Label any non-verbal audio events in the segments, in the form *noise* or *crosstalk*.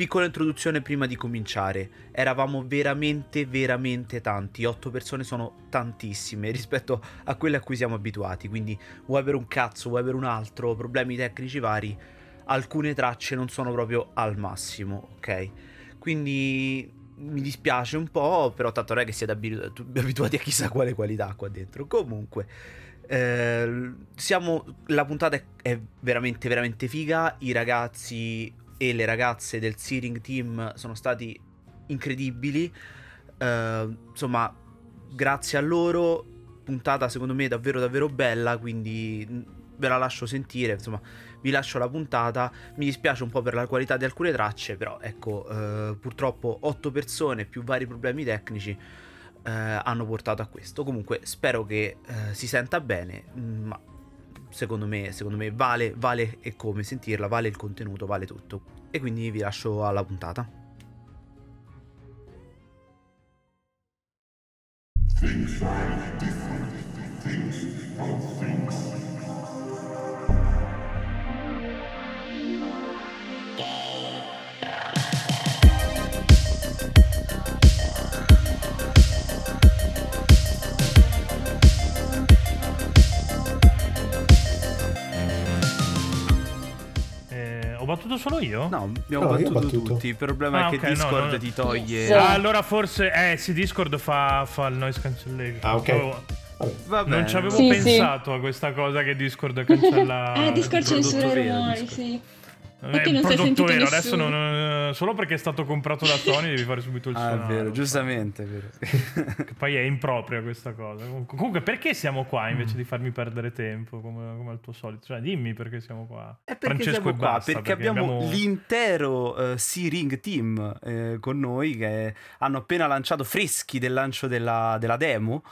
piccola introduzione prima di cominciare. Eravamo veramente, veramente tanti. Otto persone sono tantissime *laughs* rispetto a quelle a cui siamo abituati. Quindi vuoi avere un cazzo, vuoi avere un altro, problemi tecnici vari. Alcune tracce non sono proprio al massimo, ok? Quindi mi dispiace un po', però tanto non è che siete *laughs* abituati a chissà quale qualità qua dentro. Comunque, eh, siamo, la puntata è, è, veramente, veramente figa. I ragazzi e le ragazze del Searing Team sono stati incredibili. Eh, insomma, grazie a loro, puntata secondo me davvero, davvero bella. Quindi ve la lascio sentire. Insomma, vi lascio la puntata. Mi dispiace un po' per la qualità di alcune tracce, però ecco, eh, purtroppo 8 persone più vari problemi tecnici eh, hanno portato a questo. Comunque spero che si senta bene, mm, ma secondo me, secondo me vale, vale e come sentirla, vale il contenuto, vale tutto. E quindi vi lascio alla puntata. Things are different. Things are things. Battuto solo io? No, abbiamo no, battuto, battuto, tutti. Il problema ah, è che okay, Discord no, no. ti toglie. Sì. Ah, allora forse. Eh sì, Discord fa, fa il noise cancellation. Ah, ok. Oh. Non ci avevo sì, pensato sì. a questa cosa che Discord cancella. eh, *laughs* Discord censura i rumori, sì. È un prodotto vero, adesso non, solo perché è stato comprato da Sony devi fare subito il ah, suono. Ah, è vero, giustamente, è vero. che poi è impropria questa cosa. Comunque, perché siamo qua invece mm. di farmi perdere tempo come, come, al tuo solito? Cioè, dimmi perché siamo qua. È perché Francesco siamo qua, basta, perché, perché abbiamo, abbiamo, l'intero uh, C-Ring team eh, con noi che hanno appena lanciato freschi del lancio della, della demo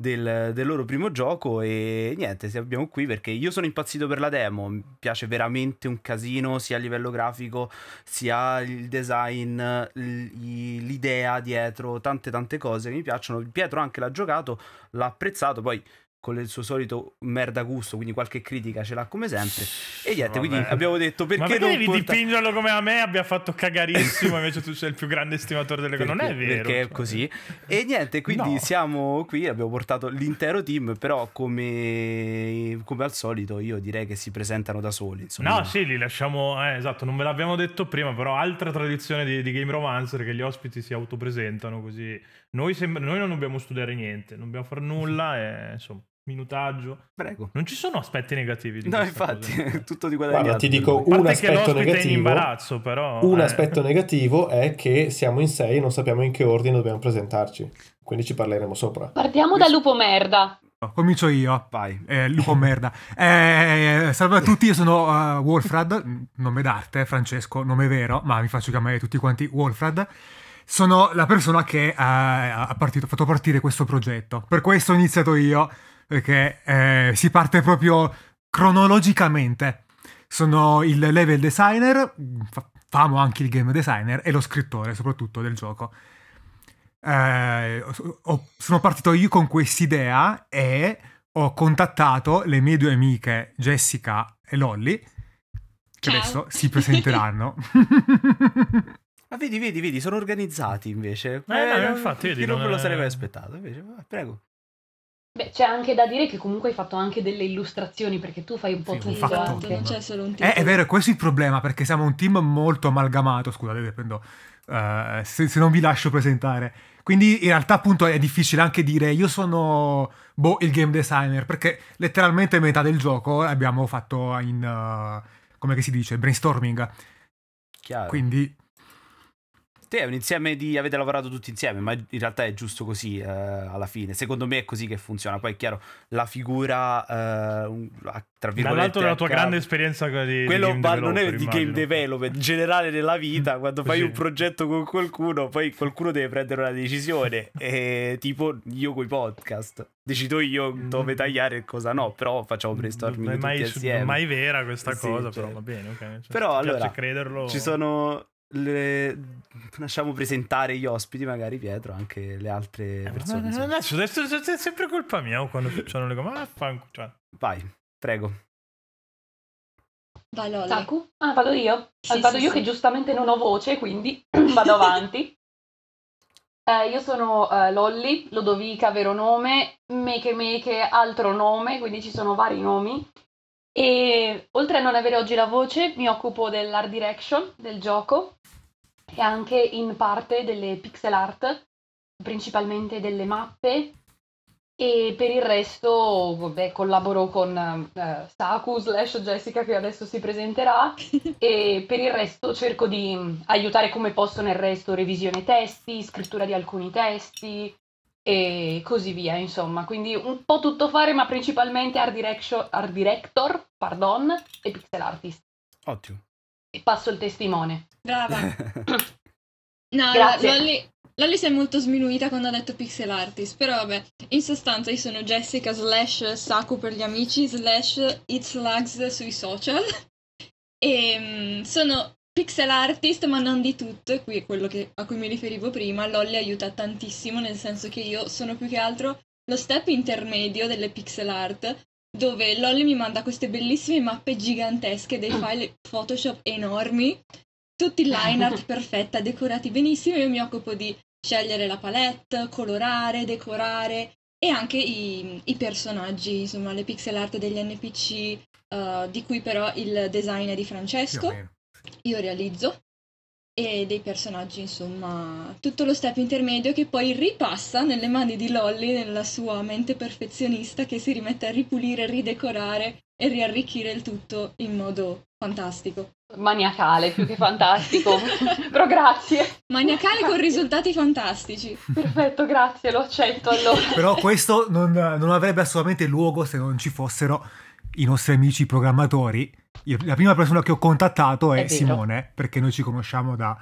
del, del, loro primo gioco e niente, abbiamo qui perché io sono impazzito per la demo, mi piace veramente un casino sia a livello grafico sia il design, l'idea dietro, tante tante cose che mi piacciono. Pietro anche l'ha giocato, l'ha apprezzato, poi con il suo solito merda gusto, quindi qualche critica ce l'ha come sempre. E niente, Vabbè. quindi abbiamo detto perché, Ma perché non devi porta... dipingerlo come a me abbia fatto cagarissimo, *laughs* invece tu sei il più grande estimatore delle cose. Non è vero. Perché cioè. è così. E niente, quindi no. siamo qui, abbiamo portato l'intero team, però come, come, al solito io direi che si presentano da soli. Insomma. No, sì, li lasciamo, eh, esatto, non ve l'abbiamo detto prima, però altra tradizione di, di Game Romancer che gli ospiti si autopresentano così. Noi, sembra, noi non dobbiamo studiare niente, non dobbiamo fare nulla *laughs* e insomma minutaggio. Prego. Non ci sono aspetti negativi di No, infatti, è *laughs* tutto di guadagnato. Guarda, ti dico un aspetto negativo. imbarazzo, però. Un eh. aspetto negativo è che siamo in sei e non sappiamo in che ordine dobbiamo presentarci. Quindi ci parleremo sopra. Partiamo da lupo merda. Comincio io. Vai. Eh, lupo *laughs* merda. Eh, salve a tutti, io sono uh, Wolfrad, nome d'arte, Francesco, nome vero, ma mi faccio chiamare tutti quanti Wolfrad sono la persona che ha, partito, fatto partire questo progetto. Per questo ho iniziato io, perché eh, si parte proprio cronologicamente. Sono il level designer, famo anche il game designer e lo scrittore soprattutto del gioco. Eh, sono partito io con quest'idea e ho contattato le mie due amiche Jessica e Lolly, che Ciao. adesso si presenteranno. *laughs* *laughs* Ma vedi, vedi, vedi, sono organizzati invece. Eh, eh no, infatti, vedi, non, non me lo sarei mai aspettato. Invece, prego. Beh, c'è anche da dire che comunque hai fatto anche delle illustrazioni perché tu fai un po' sì, tutto, fatto, anche, non c'è solo un team. È, è, vero, questo è il problema perché siamo un team molto amalgamato. Scusate, prendo, uh, se, se, non vi lascio presentare. Quindi in realtà appunto è difficile anche dire io sono boh, il game designer perché letteralmente metà del gioco abbiamo fatto in, uh, come si dice, brainstorming. Chiaro. Quindi te è un insieme di avete lavorato tutti insieme, ma in realtà è giusto così eh, alla fine. Secondo me è così che funziona. Poi è chiaro, la figura eh, tra virgolette dall'altro la tua grande esperienza di quello di non è di game development in generale nella vita quando fai sì. un progetto con qualcuno poi qualcuno deve prendere una decisione *laughs* e tipo io con i podcast decido io dove tagliare e cosa no però facciamo brainstorming non è mai, tutti Non è mai vera questa sì, cosa cioè. però va bene ok cioè, però allora crederlo ci sono le... *laughs* lasciamo presentare gli ospiti, magari Pietro, anche le altre eh, persone. Ma, adesso, adesso, adesso, è sempre colpa mia quando facciano le cose. Cioè. Vai, prego. Vai Lolli. Saku? Ah, vado io? Sì, vado sì, io sì. che giustamente non ho voce, quindi *clears throat* vado avanti. Eh, io sono eh, Lolly, Lodovica, vero nome, Meke Meke, altro nome, quindi ci sono vari nomi. E oltre a non avere oggi la voce, mi occupo dell'art direction del gioco e anche in parte delle pixel art, principalmente delle mappe. E per il resto, vabbè, collaboro con eh, Saku slash Jessica che adesso si presenterà *laughs* e per il resto cerco di aiutare come posso nel resto, revisione testi, scrittura di alcuni testi e così via, insomma. Quindi un po' tutto fare, ma principalmente art, direction- art director, pardon, e pixel artist. Ottimo. E passo il testimone. Brava. *laughs* No, Grazie. Lolli, Lolli si è molto sminuita quando ha detto pixel artist, però vabbè, in sostanza io sono Jessica slash Saku per gli amici slash It's Lags sui social *laughs* e mm, sono pixel artist ma non di tutto, qui è quello che- a cui mi riferivo prima, Lolli aiuta tantissimo nel senso che io sono più che altro lo step intermedio delle pixel art dove Lolli mi manda queste bellissime mappe gigantesche dei file Photoshop enormi tutti in line art perfetta, decorati benissimo. Io mi occupo di scegliere la palette, colorare, decorare e anche i, i personaggi, insomma, le pixel art degli NPC, eh, di cui però il design è di Francesco. Io realizzo. E dei personaggi, insomma, tutto lo step intermedio che poi ripassa nelle mani di Lolly, nella sua mente perfezionista, che si rimette a ripulire, ridecorare e riarricchire il tutto in modo fantastico. Maniacale più che fantastico, *laughs* però grazie. Maniacale con risultati fantastici. Perfetto, grazie, lo accetto allora. Però questo non, non avrebbe assolutamente luogo se non ci fossero i nostri amici programmatori. Io- la prima persona che ho contattato è, È. Simone, perché noi ci conosciamo da...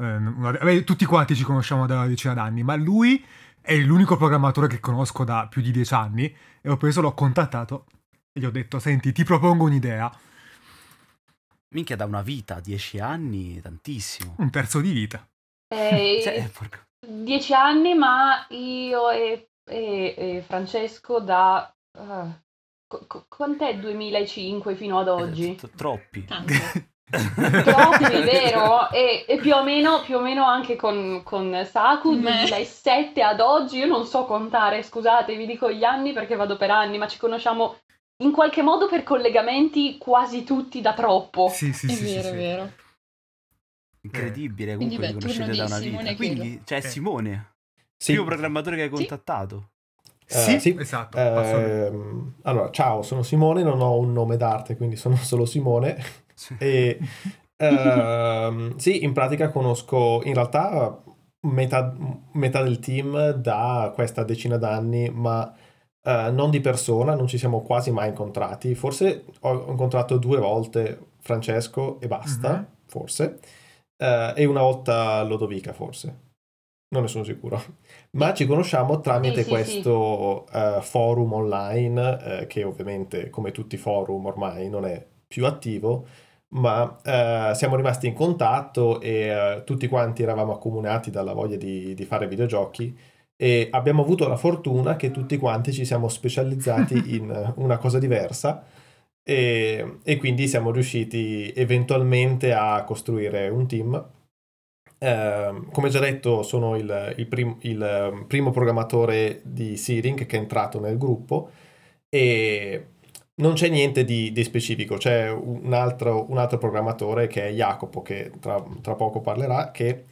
eh, una- vabbè, tutti quanti ci conosciamo da una decina d'anni, ma lui è l'unico programmatore che conosco da più di dieci anni e ho preso, l'ho contattato e gli ho detto, senti, ti propongo un'idea, Minchia, da una vita, dieci anni, tantissimo. un terzo di vita. Eh, Cioè, porca- dieci anni, ma io e, e- e Francesco da... ah, qu- qu- quant'è 2005 fino ad oggi? t- troppi. *laughs* Troppi, vero? E, e più, o meno, più o meno anche con, con Saku, Beh. 2007 ad oggi, io non so contare, scusate, vi dico gli anni perché vado per anni, ma ci conosciamo in qualche modo per collegamenti quasi tutti da troppo. Sì, sì, È sì, vero, sì. è vero. Incredibile, Quindi, comunque turno conoscete da una Simone vita. Guido. Quindi, cioè, Eh. Simone, Sì. primo programmatore che hai Sì. contattato. Eh, Sì, sì. esatto. Ehm, allora, ciao, sono Simone, non ho un nome d'arte, quindi sono solo Simone. E ehm, sì, in pratica conosco in realtà metà, metà del team da questa decina d'anni, ma eh, non di persona, non ci siamo quasi mai incontrati. Forse ho incontrato due volte Francesco e basta, Mhm. forse, Eh, e una volta Lodovica, forse. Non ne sono sicuro. Ma ci conosciamo tramite Sì, sì, questo eh, forum online, eh, che ovviamente, come tutti i forum ormai, non è più attivo, ma eh, siamo rimasti in contatto e tutti quanti eravamo accomunati dalla voglia di, di fare videogiochi e abbiamo avuto la fortuna che tutti quanti ci siamo specializzati *laughs* in una cosa diversa e, e quindi siamo riusciti eventualmente a costruire un team. Ehm, come già detto, sono il, il prim- il, ehm, primo programmatore di Searing che è entrato nel gruppo e non c'è niente di, di specifico, c'è un altro, un altro programmatore che è Jacopo, che tra, tra poco parlerà, che,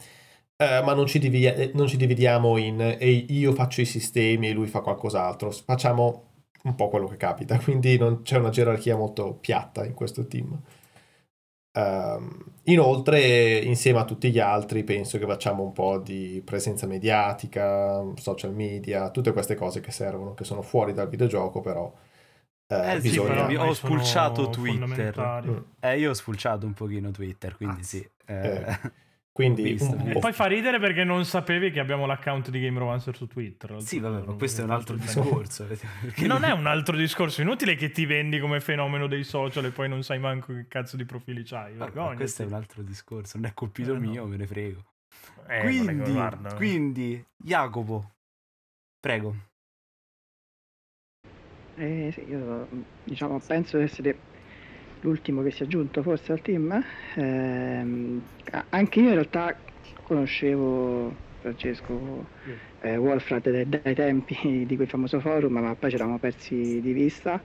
eh, ma non ci, divi- non ci dividiamo in io faccio i sistemi e lui fa qualcos'altro, facciamo un po' quello che capita, *laughs* quindi non c'è una gerarchia molto piatta in questo team. Ehm, inoltre, insieme a tutti gli altri, penso che facciamo un po' di presenza mediatica, social media, tutte queste cose che servono, che sono fuori dal videogioco, però eh, Eh sì, bisogna... però ormai ho spulciato Twitter. Mm. Eh, io ho spulciato un pochino Twitter, quindi Ah, sì. Eh, Eh, *laughs* Quindi visto, un ho E po'- poi fa ridere perché non sapevi che abbiamo l'account di Game Romancer su Twitter. sì, vabbè, ma questo è un altro discorso. *laughs* perché Non è un altro discorso, inutile che ti vendi come fenomeno dei social e poi non sai manco che cazzo di profili c'hai. Vergognati. questo è un altro discorso, non è colpito Eh, no. mio, me ne frego. Eh, quindi, guarda, quindi, Jacopo, prego. Eh, sì, io diciamo penso di essere l'ultimo che si è aggiunto forse al team. Ehm, anche io in realtà conoscevo Francesco eh, Wolfrad dai, dai, tempi *laughs* di quel famoso forum, ma poi ci eravamo persi di vista.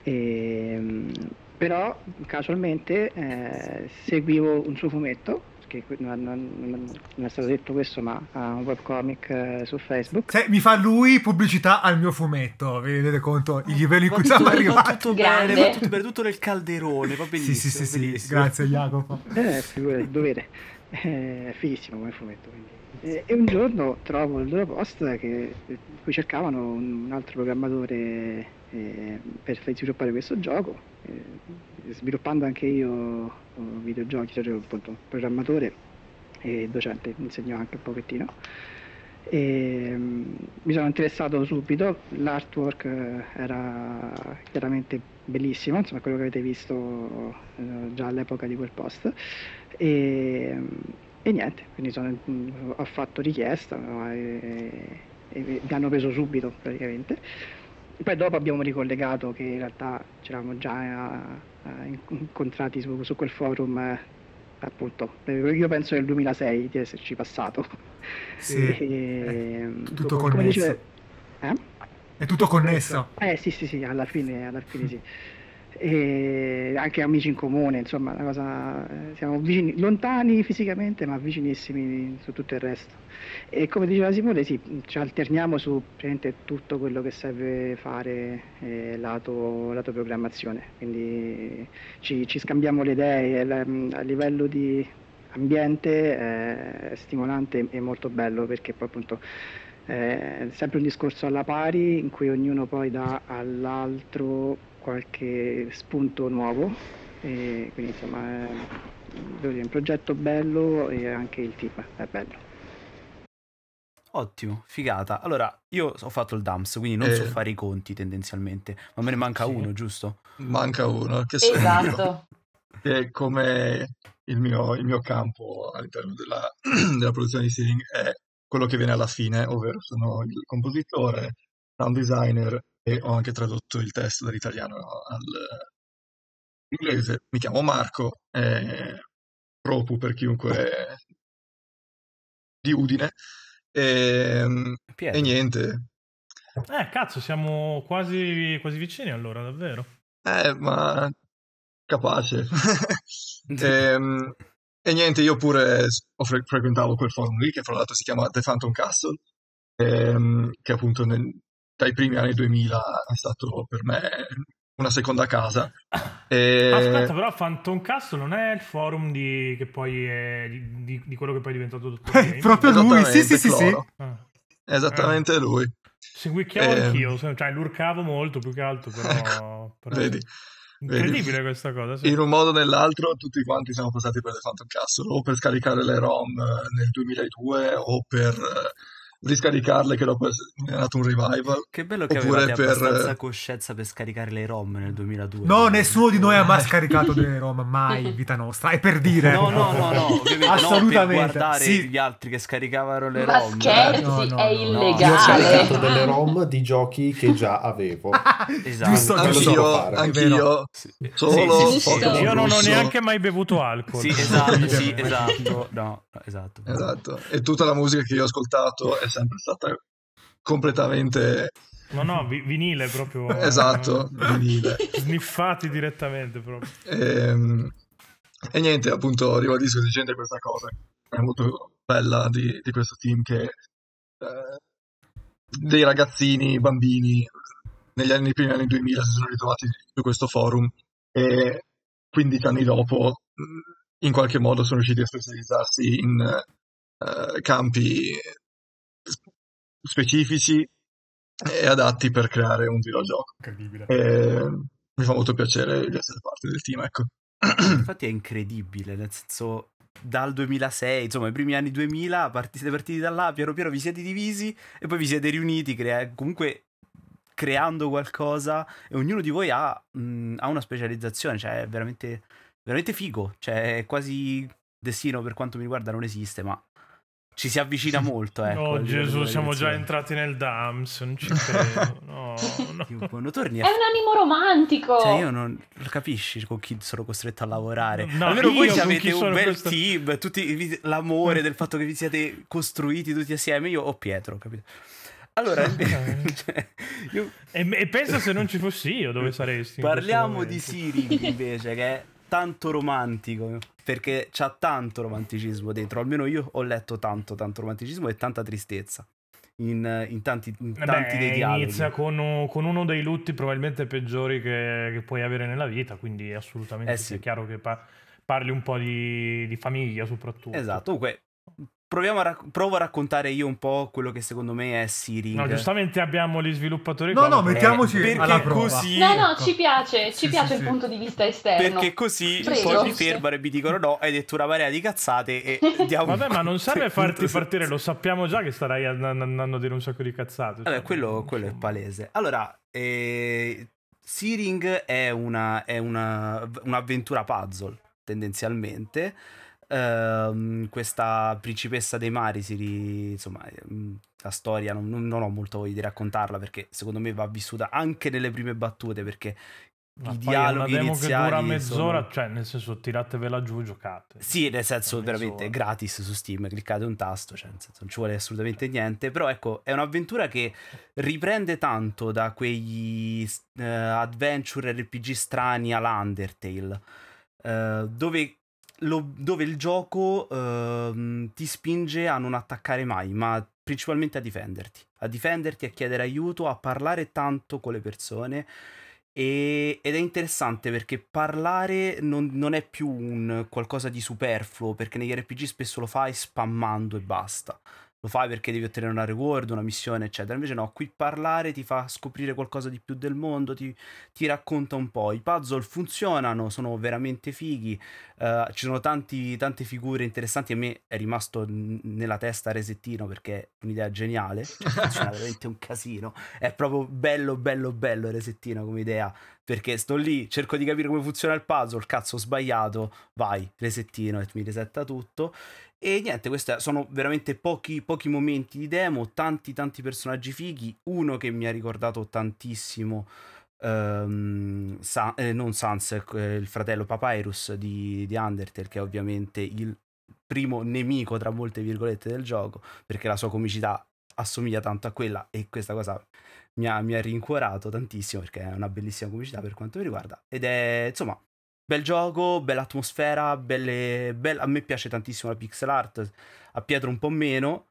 E, ehm, però casualmente eh, seguivo un suo fumetto che non, non, non, è stato detto questo, ma ha un webcomic eh, su Facebook. Se mi fa lui pubblicità al mio fumetto, vi rendete conto i livelli in cui siamo arrivati? Tutto bene, va tutto bene, tutto nel calderone, va benissimo. Sì, sì, sì, sì. grazie Jacopo. Eh, figurati, dovere. Eh, è fighissimo come fumetto. Quindi. E, e, un giorno trovo il loro post che, cui cercavano un, altro programmatore eh, per sviluppare questo gioco, eh, sviluppando anche io videogiochi, cioè appunto programmatore e docente, insegno anche un pochettino. E, um, mi sono interessato subito, l'artwork eh, era chiaramente bellissimo, insomma quello che avete visto uh, già all'epoca di quel post. E, um, e niente, quindi sono, ho fatto richiesta no, e, e mi hanno preso subito praticamente. Poi dopo abbiamo ricollegato che in realtà ci eravamo già uh, incontrati su, su, quel forum, eh, appunto, io penso nel 2006 di esserci passato. Sì, e, tutto connesso. Dice, eh? È tutto connesso. Eh sì, sì, sì, alla fine, alla fine sì *laughs* e anche amici in comune, insomma, cosa, eh, siamo vicini, lontani fisicamente ma vicinissimi su tutto il resto. E come diceva Simone, sì, ci alterniamo su tutto quello che serve fare eh, lato, lato, programmazione, quindi ci, ci scambiamo le idee a livello di ambiente è stimolante e molto bello perché poi appunto è sempre un discorso alla pari in cui ognuno poi dà all'altro qualche spunto nuovo e quindi insomma è, dire, un progetto bello e anche il team è bello. Ottimo, figata. Allora, io ho fatto il DAMS, quindi non eh. so fare i conti tendenzialmente, ma me ne manca sì. uno, giusto? Manca uno, che esatto. Che è come il mio, il mio campo all'interno della, *clears throat* della produzione di stealing è quello che viene alla fine, ovvero sono il compositore, sound designer e ho anche tradotto il testo dall'italiano all'inglese. Mi chiamo Marco, eh, Propu per chiunque *laughs* di Udine. E, e, niente. Eh, cazzo, siamo quasi, quasi vicini allora, davvero. Eh, ma capace. e, *laughs* *laughs* ehm, e, niente, io pure fre- frequentavo quel forum lì, che fra l'altro si chiama The Phantom Castle, ehm, che appunto nel, dai primi anni 2000 è stato per me una seconda casa. *laughs* E... Aspetta, però Phantom Castle non è il forum di, che poi è, di, di, quello che poi è diventato Dottor *laughs* Game? proprio lui, sì, sì, sì, sì. Ah. Esattamente eh. lui. Seguicchiavo e... anch'io, cioè lurcavo molto più che altro, però... *laughs* Ecco, però... Vedi. Incredibile Vedi. questa cosa. Sì. In un modo o nell'altro tutti quanti siamo passati per le Phantom Castle, o per scaricare le ROM nel 2002 o per riscaricarle che dopo è nato un revival. Che bello che Oppure avevate per... abbastanza coscienza per scaricare le ROM nel 2002. No, nessuno di noi ha mai scaricato delle ROM, mai in vita nostra. È per dire. No, no, no, no, assolutamente. No, per guardare sì. gli altri che scaricavano le Ma ROM. scherzi, no, no, è illegale. Io ho scaricato delle *laughs* ROM di giochi che già avevo. *laughs* esatto. Giusto, anch'io, anch'io. Sì. Solo sì, Io non ho neanche mai bevuto alcol. Sì, esatto, sì, esatto. No, esatto. Esatto. E tutta la musica che io ho ascoltato è sempre stata completamente... No, no, vinile proprio. *laughs* esatto, vinile. *laughs* Sniffati direttamente proprio. E, ehm, e niente, appunto, ribadisco dicendo questa cosa. È molto bella di, di questo team che... Eh, dei ragazzini, bambini, negli anni, primi anni 2000 si sono ritrovati su questo forum e 15 anni dopo in qualche modo sono riusciti a specializzarsi in uh, campi specifici e adatti per creare un videogioco. Incredibile. E mi fa molto piacere di essere parte del team, ecco. *clears throat* Infatti è incredibile, nel senso dal 2006, insomma i primi anni 2000, part- siete partiti da là, piano piano vi siete divisi e poi vi siete riuniti, crea- comunque creando qualcosa e ognuno di voi ha, mh, ha una specializzazione, cioè è veramente, veramente figo, cioè è quasi destino per quanto mi riguarda non esiste, ma ci si avvicina molto. Ecco, oh Gesù, siamo già entrati nel DAMS, non ci *laughs* credo. No, no. Quando torni È a un animo romantico. Cioè, io non lo capisci con chi sono costretto a lavorare. No, Almeno voi avete un bel questo- team, tutti, l'amore del fatto che vi siete costruiti tutti assieme. Io ho Pietro, capito? Allora, *laughs* cioè, io- E, e pensa se non ci fossi io, dove saresti? parliamo di? Siri invece, che è tanto romantico. Perché c'ha tanto romanticismo dentro. Almeno io ho letto tanto, tanto romanticismo e tanta tristezza. In, in tanti, in Eh tanti beh, dei dialoghi. inizia con, con uno dei lutti probabilmente peggiori che, che puoi avere nella vita, quindi assolutamente Eh sì. è chiaro che pa- parli un po' di, di famiglia soprattutto. Esatto. Comunque, proviamo a rac- provo a raccontare io un po' quello che secondo me è Searing. No, giustamente abbiamo gli sviluppatori. No, no, mettiamoci perché alla prova. così- No, no, Ecco. ci piace, ci Sì, piace sì, il sì. punto di vista esterno. Perché così Prego. poi mi fermano e mi dicono no, hai detto una marea di cazzate e *laughs* diamo Vabbè, ma non serve *laughs* farti partire, lo sappiamo già che starai and- andando a dire un sacco di cazzate. Vabbè, cioè, quello, quello è palese. Allora, eh, Searing è, una, è una- un'avventura puzzle, tendenzialmente. Ehm, questa principessa dei mari si ri- insomma ehm, la storia non, non- ho molto voglia di raccontarla perché secondo me va vissuta anche nelle prime battute perché Ma i dialoghi demo iniziali che dura mezz'ora, sono- cioè nel senso tiratevela giù, giocate. Sì, nel senso Mezz'ora. veramente gratis su Steam, cliccate un tasto, cioè senso non ci vuole assolutamente niente, però ecco, è un'avventura che riprende tanto da quegli eh, adventure RPG strani all'Undertale, eh, dove, lo- dove il gioco ehm, ti spinge a non attaccare mai, ma principalmente a difenderti, a difenderti, a chiedere aiuto, a parlare tanto con le persone. E- ed è interessante perché parlare non, non è più un qualcosa di superfluo, perché negli RPG spesso lo fai spammando e basta. Lo fai perché devi ottenere una reward, una missione, eccetera. Invece no, qui parlare ti fa scoprire qualcosa di più del mondo, ti, ti racconta un po'. I puzzle funzionano, sono veramente fighi. Eh, ci sono tanti- tante figure interessanti. A me è rimasto n- nella testa Resettino perché è un'idea geniale. Funziona veramente un casino. È proprio bello, bello, bello Resettino come idea. Perché sto lì, cerco di capire come funziona il puzzle. Cazzo, ho sbagliato. Vai, resettino e mi resetta tutto. E niente, questi sono veramente pochi, pochi momenti di demo, tanti tanti personaggi fighi, uno che mi ha ricordato tantissimo, ehm, Sa- eh, non Sans, eh, il fratello Papyrus di, di Undertale, che è ovviamente il primo nemico, tra molte virgolette, del gioco, perché la sua comicità assomiglia tanto a quella e questa cosa mi ha, mi ha rincuorato tantissimo perché è una bellissima comicità per quanto mi riguarda. Ed è insomma bel gioco, bella atmosfera, belle, bel- a me piace tantissimo la pixel art, a Pietro un po' meno,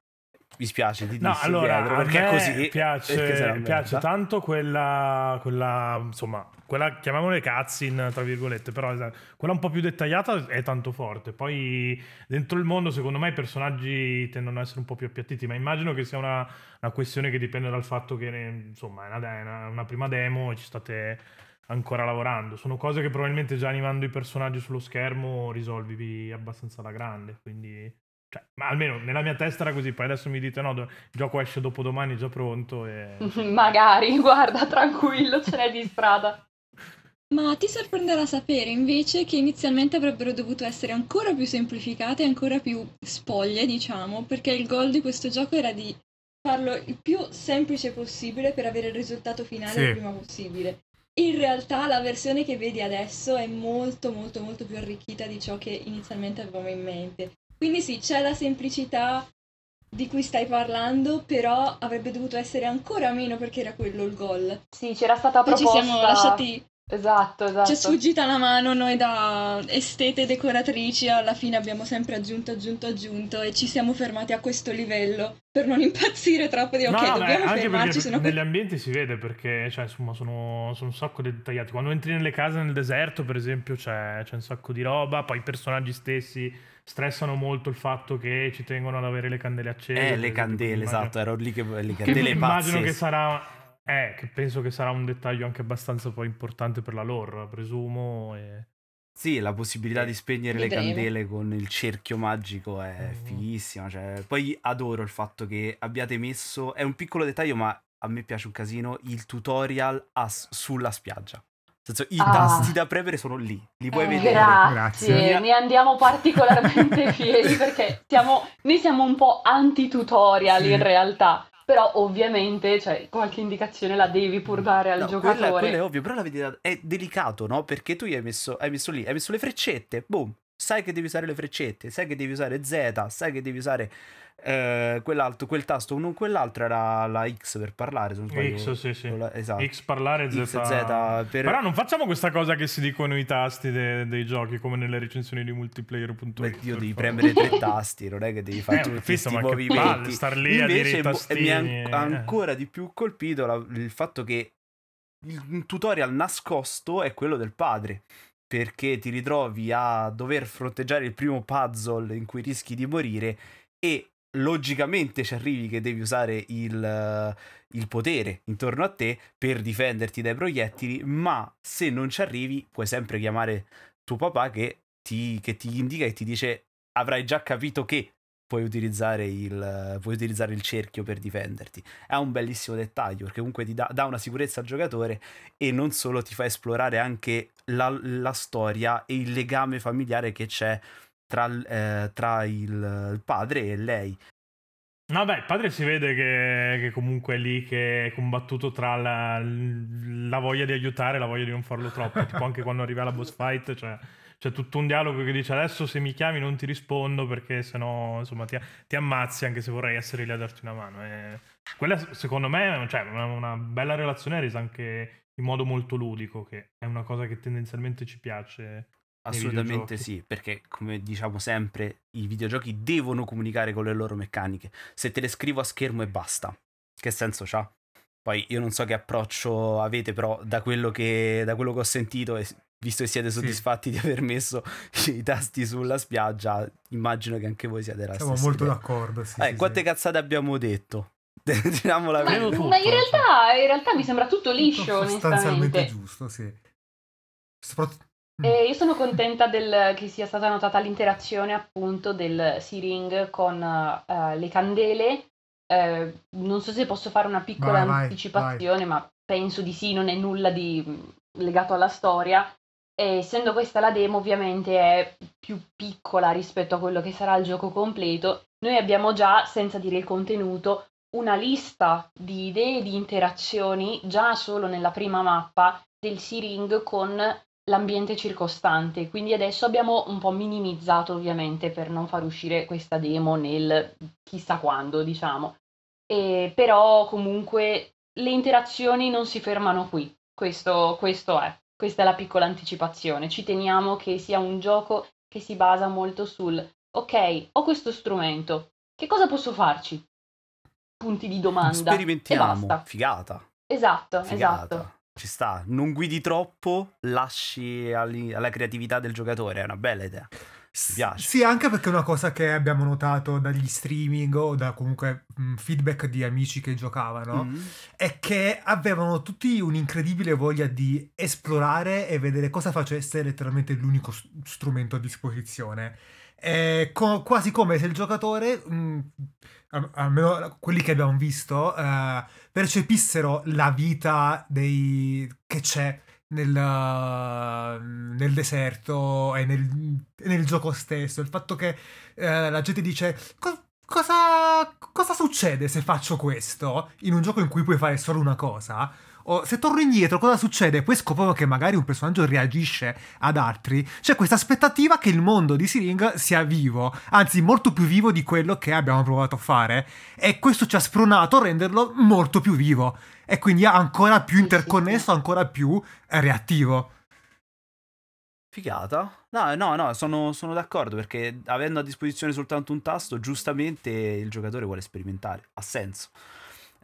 mi spiace ti No, allora Pietro, a perché me è così perché piace, piace tanto quella, quella, insomma, quella, chiamiamole cutscene, tra virgolette, però esatto, quella un po' più dettagliata è tanto forte. Poi dentro il mondo, secondo me, i personaggi tendono ad essere un po' più appiattiti, ma immagino che sia una, una questione che dipende dal fatto che, insomma, è una, è una- una prima demo e ci state ancora lavorando. Sono cose che probabilmente già animando i personaggi sullo schermo risolvi abbastanza alla grande, quindi... Cioè, ma almeno nella mia testa era così, poi adesso mi dite no, do- il gioco esce dopo domani, è già pronto e... *laughs* Magari, guarda, tranquillo, ce n'è di strada. *laughs* Ma ti sorprenderà sapere invece che inizialmente avrebbero dovuto essere ancora più semplificate, ancora più spoglie, diciamo, perché il goal di questo gioco era di farlo il più semplice possibile per avere il risultato finale Sì. il prima possibile. In realtà la versione che vedi adesso è molto molto molto più arricchita di ciò che inizialmente avevamo in mente. Quindi sì, c'è la semplicità di cui stai parlando, però avrebbe dovuto essere ancora meno perché era quello il goal. Sì, c'era stata Poi ci proposta... siamo lasciati Esatto, esatto. ci è sfuggita la mano noi da estete decoratrici, alla fine abbiamo sempre aggiunto, aggiunto, aggiunto e ci siamo fermati a questo livello per non impazzire troppo di ok, No, no, beh, dobbiamo anche fermarci, perché sennò negli ambienti si vede perché cioè, insomma, sono, sono un sacco dettagliati. Quando entri nelle case nel deserto, per esempio, c'è, c'è un sacco di roba. Poi i personaggi stessi stressano molto il fatto che ci tengono ad avere le candele accese. Eh, le esempio, candele, quindi immagino- esatto, ero lì che le che candele immagino che sarà. Eh, che penso che sarà un dettaglio anche abbastanza poi importante per la lore, presumo. E... Sì, la possibilità di spegnere le candele con il cerchio magico è Mm. fighissima. Cioè, poi adoro il fatto che abbiate messo. È un piccolo dettaglio, ma a me piace un casino. Il tutorial a- sulla spiaggia. Nel senso, i Ah. tasti da premere sono lì, li puoi Eh, vedere. Grazie, Grazie. ne andiamo particolarmente *laughs* fieri perché siamo, noi siamo un po' anti-tutorial Sì. in realtà, però ovviamente cioè, qualche indicazione la devi pur dare al No, giocatore. quella è ovvio, però la vedi, è delicato, no? Perché tu gli hai messo, hai messo lì, hai messo le freccette, boom, sai che devi usare le freccette, sai che devi usare Z, sai che devi usare eh, quell'altro, quel tasto, non quell'altro era la X per parlare, se non sbaglio. X, sì, sì. La- esatto. X parlare Z. X, Z, per- Però non facciamo questa cosa che si dicono i tasti de- dei giochi come nelle recensioni di multiplayer.it. Beh, io devi premere tre tasti, non è che devi fare Eh, tutti questi ma movimenti. palle, star lì Invece mo- mi ha an- eh. ancora di più colpito la- il fatto che il tutorial nascosto è quello del padre. Perché ti ritrovi a dover fronteggiare il primo puzzle in cui rischi di morire e logicamente ci arrivi che devi usare il, il potere intorno a te per difenderti dai proiettili, ma se non ci arrivi puoi sempre chiamare tuo papà che ti, che ti indica e ti dice avrai già capito che puoi utilizzare il, puoi utilizzare il cerchio per difenderti. È un bellissimo dettaglio perché comunque ti dà, dà una sicurezza al giocatore e non solo ti fa esplorare anche la, la storia e il legame familiare che c'è tra, il- eh, tra il, il padre e lei. No, beh, il padre si vede che, che comunque è lì che è combattuto tra la, la voglia di aiutare e la voglia di non farlo troppo. *laughs* tipo anche quando arriva la boss fight, cioè, c'è tutto un dialogo che dice adesso se mi chiami non ti rispondo perché sennò insomma ti, ti ammazzi anche se vorrei essere lì a darti una mano. E quella secondo me cioè, una, una bella relazione resa anche in modo molto ludico, che è una cosa che tendenzialmente ci piace. Assolutamente sì, perché come diciamo sempre, i videogiochi devono comunicare con le loro meccaniche. Se te le scrivo a schermo e basta, che senso c'ha? Poi io non so che approccio avete, però da quello che, da quello che ho sentito, e visto che siete Sì. soddisfatti di aver messo *laughs* i tasti sulla spiaggia, immagino che anche voi siate della Siamo stessa molto idea. d'accordo. Sì, Eh, sì, quante sì. cazzate abbiamo detto? *laughs* Diciamo la Ma, tutto, ma in, realtà, in realtà mi sembra tutto liscio, Tutto sostanzialmente giusto, sì. Soprattutto... E io sono contenta del- che sia stata notata l'interazione appunto del C-Ring con eh, le candele. Eh, non so se posso fare una piccola Vai, vai, anticipazione, ma penso di sì, non è nulla di mh, legato alla storia. E essendo questa la demo, ovviamente è più piccola rispetto a quello che sarà il gioco completo. Noi abbiamo già, senza dire il contenuto, una lista di idee di interazioni già solo nella prima mappa del C-Ring con l'ambiente circostante. Quindi adesso abbiamo un po' minimizzato ovviamente per non far uscire questa demo nel chissà quando, diciamo. E però comunque le interazioni non si fermano qui. Questo, questo è. Questa è la piccola anticipazione. Ci teniamo che sia un gioco che si basa molto sul ok, ho questo strumento, che cosa posso farci? Punti di domanda. Sperimentiamo, figata. Esatto, Figata. esatto. Ci sta, non guidi troppo, lasci alla creatività del giocatore, è una bella idea. Mi piace. Sì, anche perché è una cosa che abbiamo notato dagli streaming o da comunque mh, feedback di amici che giocavano Mm. è che avevano tutti un'incredibile voglia di esplorare e vedere cosa facesse letteralmente l'unico strumento a disposizione. È co- quasi come se il giocatore, mh, al- almeno quelli che abbiamo visto, eh, percepissero la vita dei... che c'è nel, nel deserto e nel, nel gioco stesso. Il fatto che eh, la gente dice "Co- cosa, cosa succede se faccio questo in un gioco in cui puoi fare solo una cosa? O se torno indietro, cosa succede? Poi scoprono che magari un personaggio reagisce ad altri. C'è questa aspettativa che il mondo di Siring sia vivo, anzi molto più vivo di quello che abbiamo provato a fare. E questo ci ha spronato a renderlo molto più vivo. E quindi ancora più interconnesso, ancora più reattivo. Figata. No, no, no, sono, sono d'accordo perché avendo a disposizione soltanto un tasto, giustamente il giocatore vuole sperimentare. Ha senso.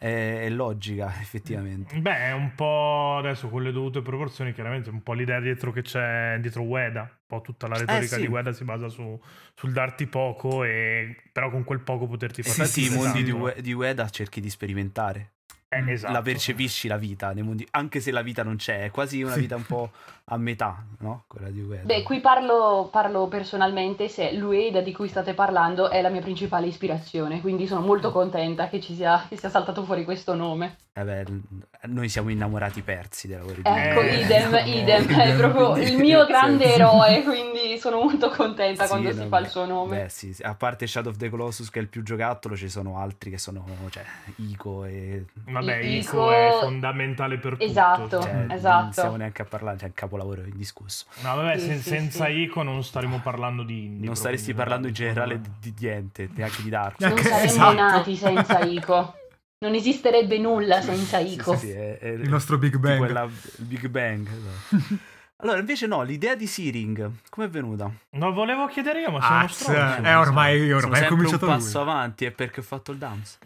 È, è logica, *laughs* effettivamente. Beh, è un po' adesso con le dovute proporzioni, chiaramente un po' l'idea dietro che c'è dietro Ueda. Un po' tutta la retorica Eh, sì. di Ueda si basa su, sul darti poco e però con quel poco poterti fare Sì, sì, i mondi di, di Ueda cerchi di sperimentare. Eh, esatto. La percepisci la vita nei mondi, anche se la vita non c'è, è quasi una Sì. vita un po' a metà, no? Quella di Ueda. Beh, qui parlo, parlo personalmente, se l'Ueda di cui state parlando è la mia principale ispirazione, quindi sono molto contenta che ci sia, che sia saltato fuori questo nome. Eh l- noi siamo innamorati persi dei lavori di Ecco, Eh, idem, *laughs* no, idem, è idem, proprio il mio grande eroe, quindi sono molto contenta Sì, quando no, si fa il suo nome. Beh, sì, sì, a parte Shadow of the Colossus che è il più giocattolo, ci sono altri che sono, cioè, Ico e... Vabbè, Ico Ico- è fondamentale per tutto. Esatto. cioè. Cioè, non esatto. stiamo neanche a parlare, c'è un capolavoro indiscusso. No, vabbè, Sì, sen- sì, senza sì. Ico non staremo parlando di indie. non staresti proprio, parlando in generale di, di niente, neanche di Dark Non saremmo esatto. nati senza Ico. *laughs* Non esisterebbe nulla senza Sì, Ico. sì, sì, è- è- Il nostro Big Bang. quella- il Big Bang. esatto. *laughs* allora, invece no, l'idea di Searing, come è venuta? me. No, volevo chiedere io, ma sono Az, stronzo. eh, ormai, Sono ormai è sempre cominciato un lui. passo avanti, è perché ho fatto il dance.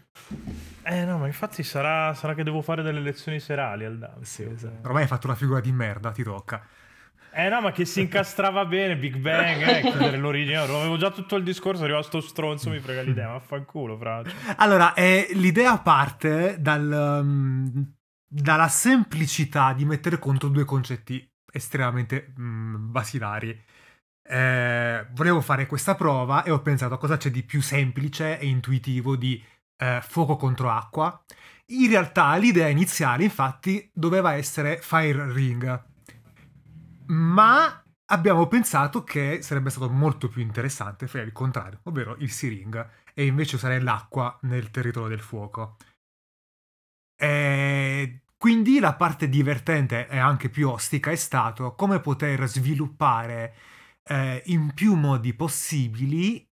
Eh no, ma infatti sarà, sarà che devo fare delle lezioni serali al dance. Sì, esatto. Ormai hai fatto una figura di merda, ti tocca. Eh no, ma che si incastrava bene, Big Bang, eh, chiudere l'origine. Avevo già tutto il discorso, arriva sto stronzo, mi frega l'idea, vaffanculo, fra. Cioè, Allora, eh, l'idea parte dal, um, dalla semplicità di mettere contro due concetti estremamente mm, basilari. Eh, volevo fare questa prova e ho pensato a cosa c'è di più semplice e intuitivo di eh, fuoco contro acqua. In realtà l'idea iniziale, infatti, doveva essere Fire Ring. Ma abbiamo pensato che sarebbe stato molto più interessante fare il contrario, ovvero il Sea Ring, e invece usare l'acqua nel territorio del fuoco. E quindi la parte divertente e anche più ostica è stato come poter sviluppare eh, in più modi possibili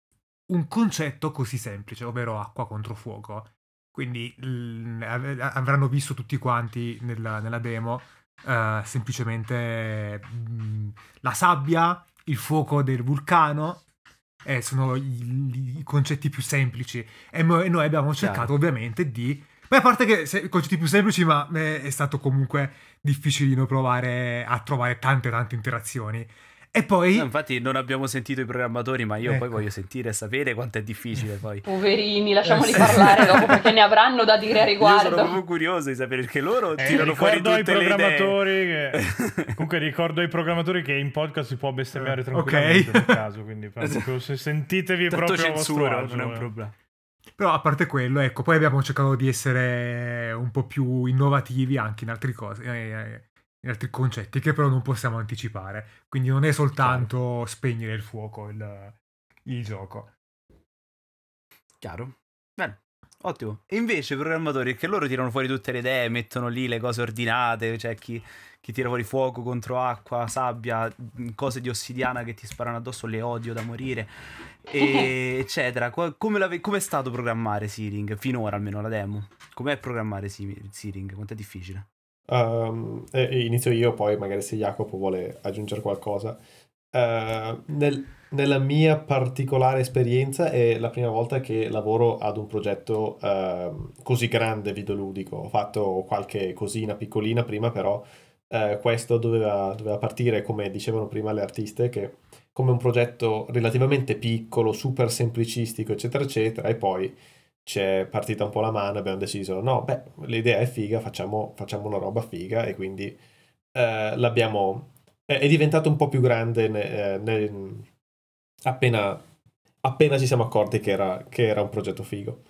un concetto così semplice, ovvero acqua contro fuoco. Quindi l- av- avranno visto tutti quanti nella, nella demo eh, semplicemente mm, la sabbia, il fuoco del vulcano. eh, sono i, i concetti più semplici e mo- e noi abbiamo cercato Chiaro. ovviamente di poi a parte che se- concetti più semplici ma eh, è stato comunque difficilino provare a trovare tante tante interazioni e poi No, infatti non abbiamo sentito i programmatori, ma io Ecco. poi voglio sentire e sapere quanto è difficile poi. Poverini, lasciamoli Eh, parlare dopo perché *laughs* ne avranno da dire a Io sono riguardo. proprio curioso di sapere perché loro Eh, tirano fuori tutte le idee. programmatori che... *laughs* Comunque ricordo ai programmatori che in podcast si può bestemmiare Eh, tranquillamente ok. per caso, quindi proprio se sentitevi Tanto proprio censura, agio, non è un eh. problema. Però a parte quello, ecco, poi abbiamo cercato di essere un po' più innovativi anche in altre cose, eh, in altri concetti che però non possiamo anticipare. Quindi non è soltanto spegnere il fuoco il, il gioco. Chiaro? Bene, ottimo. E invece i programmatori, che loro tirano fuori tutte le idee, mettono lì le cose ordinate, cioè chi, chi tira fuori fuoco contro acqua, sabbia, cose di ossidiana che ti sparano addosso, le odio da morire, e- *laughs* eccetera. Come, l'ave- com'è stato programmare Searing? Finora almeno la demo. Com'è programmare Searing? Quanto è difficile? Um, inizio io, poi magari se Jacopo vuole aggiungere qualcosa. Uh, nel- nella mia particolare esperienza è la prima volta che lavoro ad un progetto uh, così grande videoludico. Ho fatto qualche cosina piccolina prima, però uh, questo doveva, doveva partire, come dicevano prima le artiste, che come un progetto relativamente piccolo, super semplicistico, eccetera, eccetera, e poi c'è partita un po' la mano abbiamo deciso, no, beh, l'idea è figa, facciamo, facciamo una roba figa e quindi eh, l'abbiamo... È, è diventato un po' più grande ne- eh, ne- appena, appena ci siamo accorti che era, che era un progetto figo.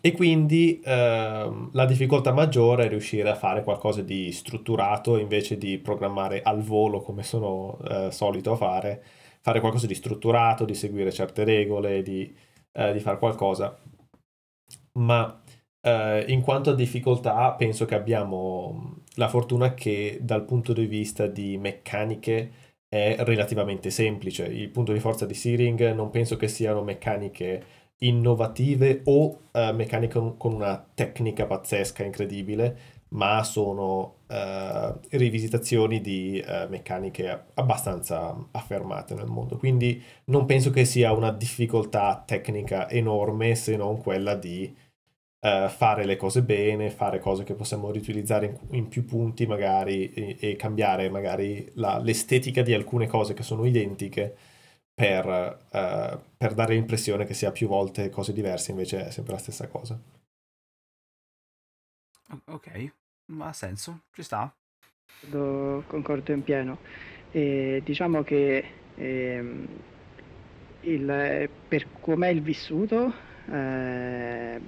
E quindi ehm, la difficoltà maggiore è riuscire a fare qualcosa di strutturato invece di programmare al volo come sono eh, solito a fare, fare qualcosa di strutturato, di seguire certe regole, di, eh, di fare qualcosa ma eh, in quanto a difficoltà penso che abbiamo la fortuna che dal punto di vista di meccaniche è relativamente semplice. Il punto di forza di Searing non penso che siano meccaniche innovative o eh, meccaniche con, una tecnica pazzesca, incredibile, ma sono eh, rivisitazioni di eh, meccaniche abbastanza affermate nel mondo. Quindi non penso che sia una difficoltà tecnica enorme se non quella di eh, fare le cose bene, fare cose che possiamo riutilizzare in, in più punti magari e, e cambiare magari la- l'estetica di alcune cose che sono identiche per, eh, per dare l'impressione che sia più volte cose diverse, invece è sempre la stessa cosa. Ok, ma ha senso, ci sta. Concordo, concordo in pieno. E diciamo che ehm, il- per com'è il vissuto, eh,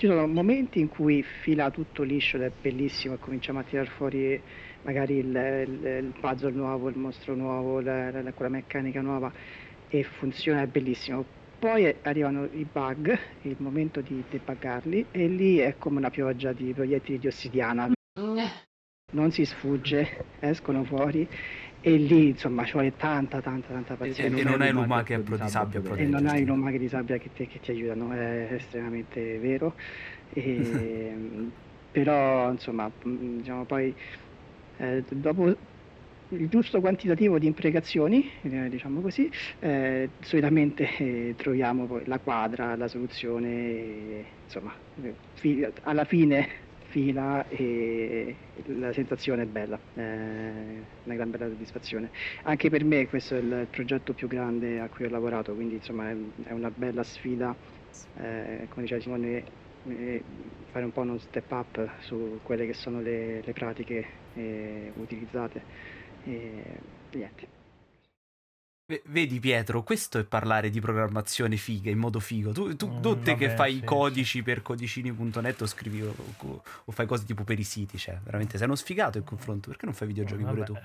ci sono momenti in cui fila tutto liscio ed è bellissimo e cominciamo a tirar fuori magari il, il, il puzzle nuovo, il mostro nuovo, la, la, quella meccanica nuova e funziona, è bellissimo. Poi arrivano i bug, il momento di debuggarli e lì è come una pioggia di proiettili di ossidiana. Mm. Non si sfugge, escono fuori e lì insomma ci vuole tanta tanta tanta E, pazienza. e non hai l'uma che è pro di sabbia E non hai l'umache di sabbia che, te- che ti aiutano, è estremamente vero. *laughs* E, però, insomma, mh, diciamo poi eh, dopo il giusto quantitativo di imprecazioni, eh, diciamo così, eh, solitamente eh, troviamo poi la quadra, la soluzione, e, insomma, eh, fi- alla fine fila e la sensazione è bella, è una gran bella soddisfazione. Anche per me questo è il progetto più grande a cui ho lavorato, quindi insomma è, una bella sfida, eh, come diceva Simone, eh, fare un po' uno step up su quelle che sono le, le pratiche eh, utilizzate. E niente. Vedi Pietro, questo è parlare di programmazione figa in modo figo. Tu, tu, Mm, tu te che fai sì, i codici per codicini.net o scrivi o, o- o fai cose tipo per i siti, cioè veramente sei uno sfigato in confronto. Perché non fai videogiochi pure tu?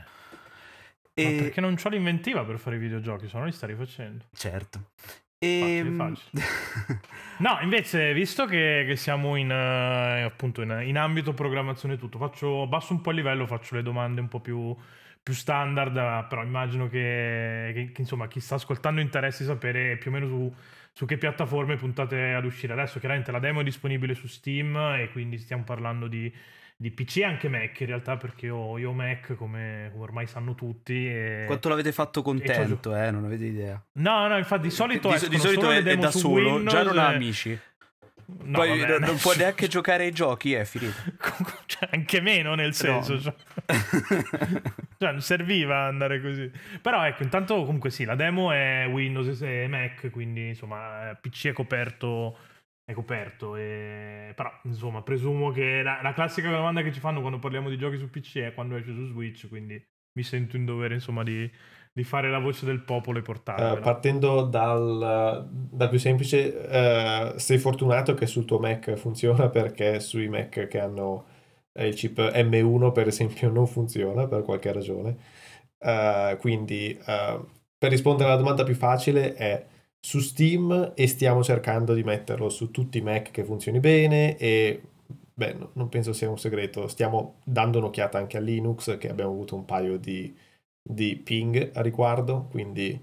E... perché non c'ho l'inventiva per fare i videogiochi, se no li stai rifacendo. Certo. Facile, E... facile. *laughs* No, invece, visto che, che siamo in, eh, appunto in, in ambito programmazione e tutto, faccio, abbasso un po' il livello, faccio le domande un po' più, più standard, però immagino che, che- che, insomma chi sta ascoltando interessi sapere più o meno su, su che piattaforme puntate ad uscire. Adesso chiaramente la demo è disponibile su Steam e quindi stiamo parlando di, di PC e anche Mac in realtà perché io, io ho Mac come, come ormai sanno tutti. E... Quanto l'avete fatto contento, eh? Non avete idea. No, no, infatti di solito, di, di solito è, è da solo, Windows già non ha amici. No, Poi vabbè, non, non può neanche giocare ai giochi, è finito. *laughs* Cioè, anche meno nel senso. No. Cioè. *laughs* Cioè, non serviva andare così. Però ecco, intanto comunque sì, la demo è Windows e Mac, quindi insomma eh, PC è coperto. È coperto, e... però insomma presumo che la, la classica domanda che ci fanno quando parliamo di giochi su PC è quando esce su Switch, quindi mi sento in dovere insomma di, di fare la voce del popolo e Eh, portarla. partendo dal, dal più semplice, eh, sei fortunato che sul tuo Mac funziona perché sui Mac che hanno eh, il chip M1 per esempio non funziona per qualche ragione. Eh, quindi eh, per rispondere alla domanda più facile è su Steam e stiamo cercando di metterlo su tutti i Mac che funzioni bene e beh, no- non penso sia un segreto, stiamo dando un'occhiata anche a Linux che abbiamo avuto un paio di, di ping a riguardo, quindi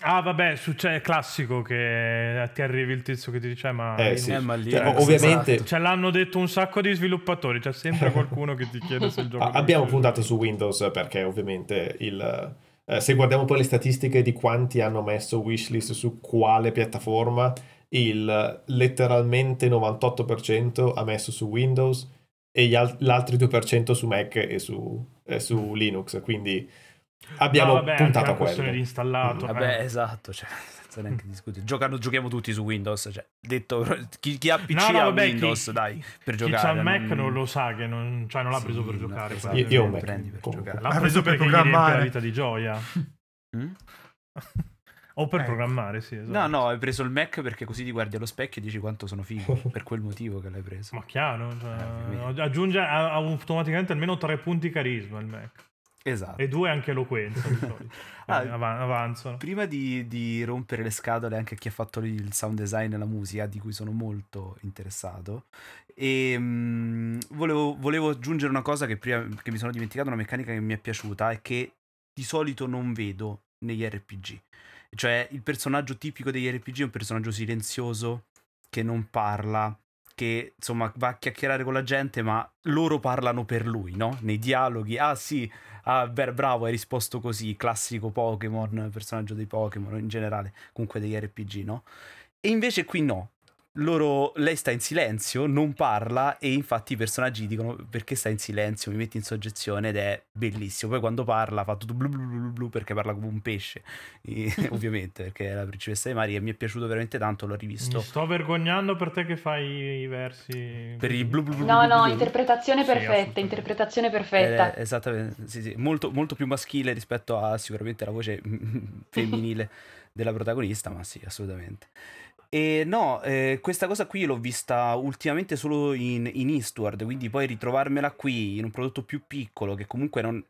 Ah, vabbè, su- cioè, è classico che ti arrivi il tizio che ti dice, ma Eh, sì. non- Eh, ma lì, Cioè, ovviamente- esatto. Ce l'hanno detto un sacco di sviluppatori, c'è sempre qualcuno che ti chiede se il *laughs* gioco abbiamo puntato su Windows perché ovviamente il, eh, se guardiamo poi le statistiche di quanti hanno messo wishlist su quale piattaforma, il letteralmente 98% ha messo su Windows e gli al- l'altro 2% su Mac e su, e su Linux, quindi abbiamo No, vabbè, puntato a questione di quello. installato. Vabbè, eh. esatto, cioè, senza neanche discutere. Giocano, giochiamo tutti su Windows, cioè, detto, *laughs* chi, chi ha PC No, no, ha vabbè, chi- Windows, dai, per Chi giocare. c'ha il Mac non- lo sa che non, cioè, non l'ha Sì, preso per giocare. esatto, Io- io un Mac, prendi per. L'ha preso preso per riempie la programmare. vita di gioia. *laughs* Mm? O per Ecco. programmare, sì, esatto. No, no, hai preso il Mac perché così ti guardi allo specchio e dici quanto sono figo, *laughs* per quel motivo che l'hai preso. Ma chiaro, cioè, Eh, aggiunge automaticamente almeno tre punti carisma il Mac. Esatto. E due anche eloquenza. *laughs* Ah, Quindi avan- avanzano. Prima di, di rompere le scatole anche a chi ha fatto il sound design e la musica, di cui sono molto interessato, e, mm, volevo, volevo aggiungere una cosa che prima che mi sono dimenticato, una meccanica che mi è piaciuta e che di solito non vedo negli RPG. Cioè il personaggio tipico degli RPG è un personaggio silenzioso, che non parla, che insomma va a chiacchierare con la gente, ma loro parlano per lui, no? Nei dialoghi. Ah sì, ah, beh, bravo, hai risposto così, classico Pokémon, personaggio dei Pokémon in generale, comunque degli RPG, no? E invece qui no. Loro, lei sta in silenzio, non parla e infatti i personaggi dicono perché stai in silenzio, mi metti in soggezione ed è bellissimo. Poi quando parla fa tutto blu blu blu blu perché parla come un pesce, *laughs* E- *laughs* ovviamente perché è la principessa dei mari e mi è piaciuto veramente tanto, l'ho Mi rivisto. sto vergognando per te che fai i versi. Per il blu blu blu No, blu no, blu. interpretazione perfetta, interpretazione Eh, perfetta. esattamente, sì, sì, molto, molto più maschile rispetto a sicuramente la voce *laughs* femminile della protagonista, ma sì, assolutamente. E no, eh, questa cosa qui l'ho vista ultimamente solo in, in Eastward, quindi poi ritrovarmela qui in un prodotto più piccolo che comunque non,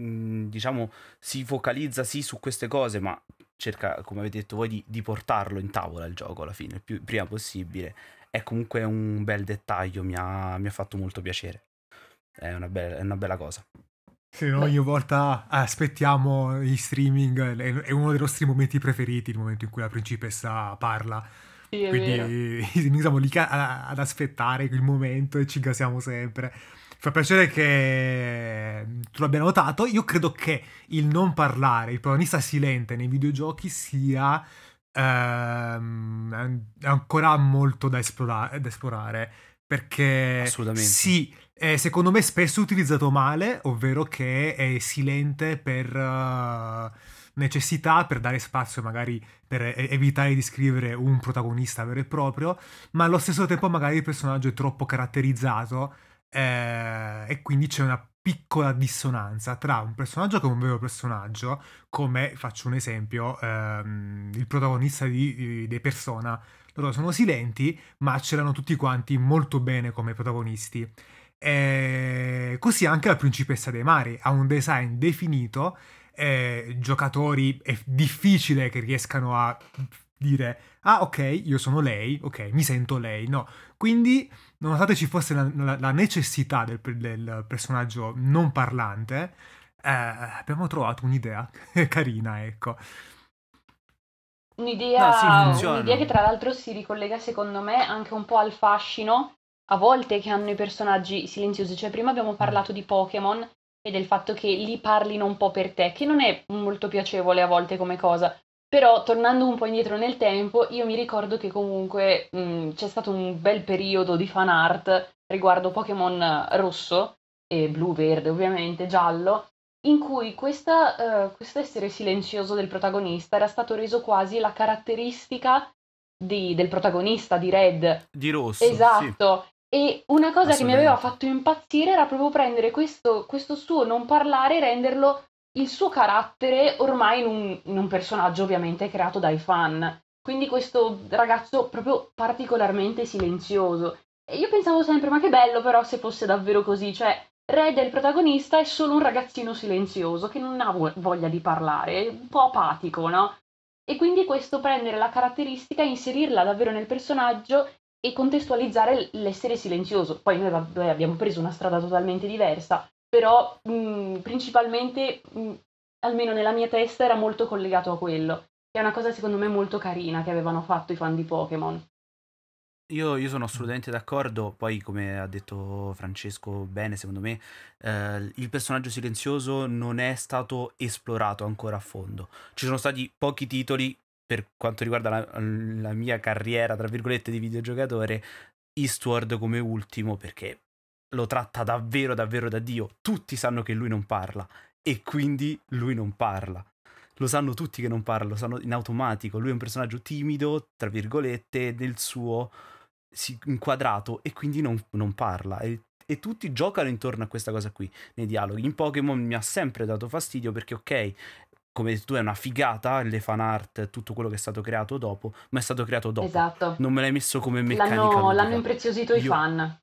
mm, diciamo, si focalizza sì su queste cose, ma cerca, come avete detto voi, di, di portarlo in tavola il gioco alla fine, il più prima possibile. È comunque un bel dettaglio, mi ha, mi ha fatto molto piacere. È una, be- è una bella cosa. Sì, noi ogni volta aspettiamo i streaming, è uno dei nostri momenti preferiti, il momento in cui la principessa parla. Sì. Quindi *laughs* siamo lì ca- ad aspettare il momento e ci gasiamo sempre. Fa piacere che tu l'abbia notato. Io credo che il non parlare, il protagonista silente nei videogiochi sia ehm, ancora molto da esplora- da esplorare. Perché Assolutamente. sì, è secondo me spesso utilizzato male, ovvero che è silente per eh, necessità, per dare spazio magari per evitare di scrivere un protagonista vero e proprio, ma allo stesso tempo magari il personaggio è troppo caratterizzato eh, e quindi c'è una piccola dissonanza tra un personaggio che è un vero personaggio, come faccio un esempio, ehm, il protagonista di, di- dei Persona. Loro sono silenti, ma c'erano tutti quanti molto bene come protagonisti. E così anche la principessa dei mari ha un design definito, eh, giocatori è difficile che riescano a dire ah ok io sono lei, ok mi sento lei, no. Quindi nonostante ci fosse la, la- la necessità del, del personaggio non parlante, eh, abbiamo trovato un'idea *laughs* carina, ecco. Un'idea, No, sì, un'idea che tra l'altro si ricollega secondo me anche un po' al fascino a volte che hanno i personaggi silenziosi. Cioè prima abbiamo parlato di Pokémon e del fatto che li parlino un po' per te, che non è molto piacevole a volte come cosa. Però tornando un po' indietro nel tempo, io mi ricordo che comunque mh, c'è stato un bel periodo di fan art riguardo Pokémon rosso e blu, verde ovviamente, giallo, in cui questa, eh, questo essere silenzioso del protagonista era stato reso quasi la caratteristica di- del protagonista di Red. Di rosso. sì. E una cosa che mi aveva fatto impazzire era proprio prendere questo, questo suo non parlare e renderlo il suo carattere ormai in un, in un personaggio ovviamente creato dai fan. Quindi questo ragazzo proprio particolarmente silenzioso. E io pensavo sempre, ma che bello però se fosse davvero così, cioè Red è il protagonista, è solo un ragazzino silenzioso che non ha vo- voglia di parlare, è un po' apatico, no? E quindi questo prendere la caratteristica, inserirla davvero nel personaggio e contestualizzare l'essere silenzioso. Poi noi vabbè, abbiamo preso una strada totalmente diversa, però mh, principalmente, mh, almeno nella mia testa, era molto collegato a quello. Che è una cosa secondo me molto carina che avevano fatto i fan di Pokémon. Io, io sono assolutamente d'accordo, poi come ha detto Francesco bene, secondo me eh, il personaggio silenzioso non è stato esplorato ancora a fondo. Ci sono stati pochi titoli per quanto riguarda la, la mia carriera, tra virgolette, di videogiocatore, Eastward come ultimo perché lo tratta davvero, davvero da Dio. Tutti sanno che lui non parla e quindi lui non parla. Lo sanno tutti che non parla, lo sanno in automatico. Lui è un personaggio timido, tra virgolette, nel suo inquadrato e quindi non, non parla. E, e tutti giocano intorno a questa cosa qui nei dialoghi. In Pokémon mi ha sempre dato fastidio perché, ok, come hai tu, è una figata le fan art, tutto quello che è stato creato dopo, ma è stato creato dopo. Esatto. Non me l'hai messo come meccanica. L'hanno, l'hanno impreziosito i Io- fan.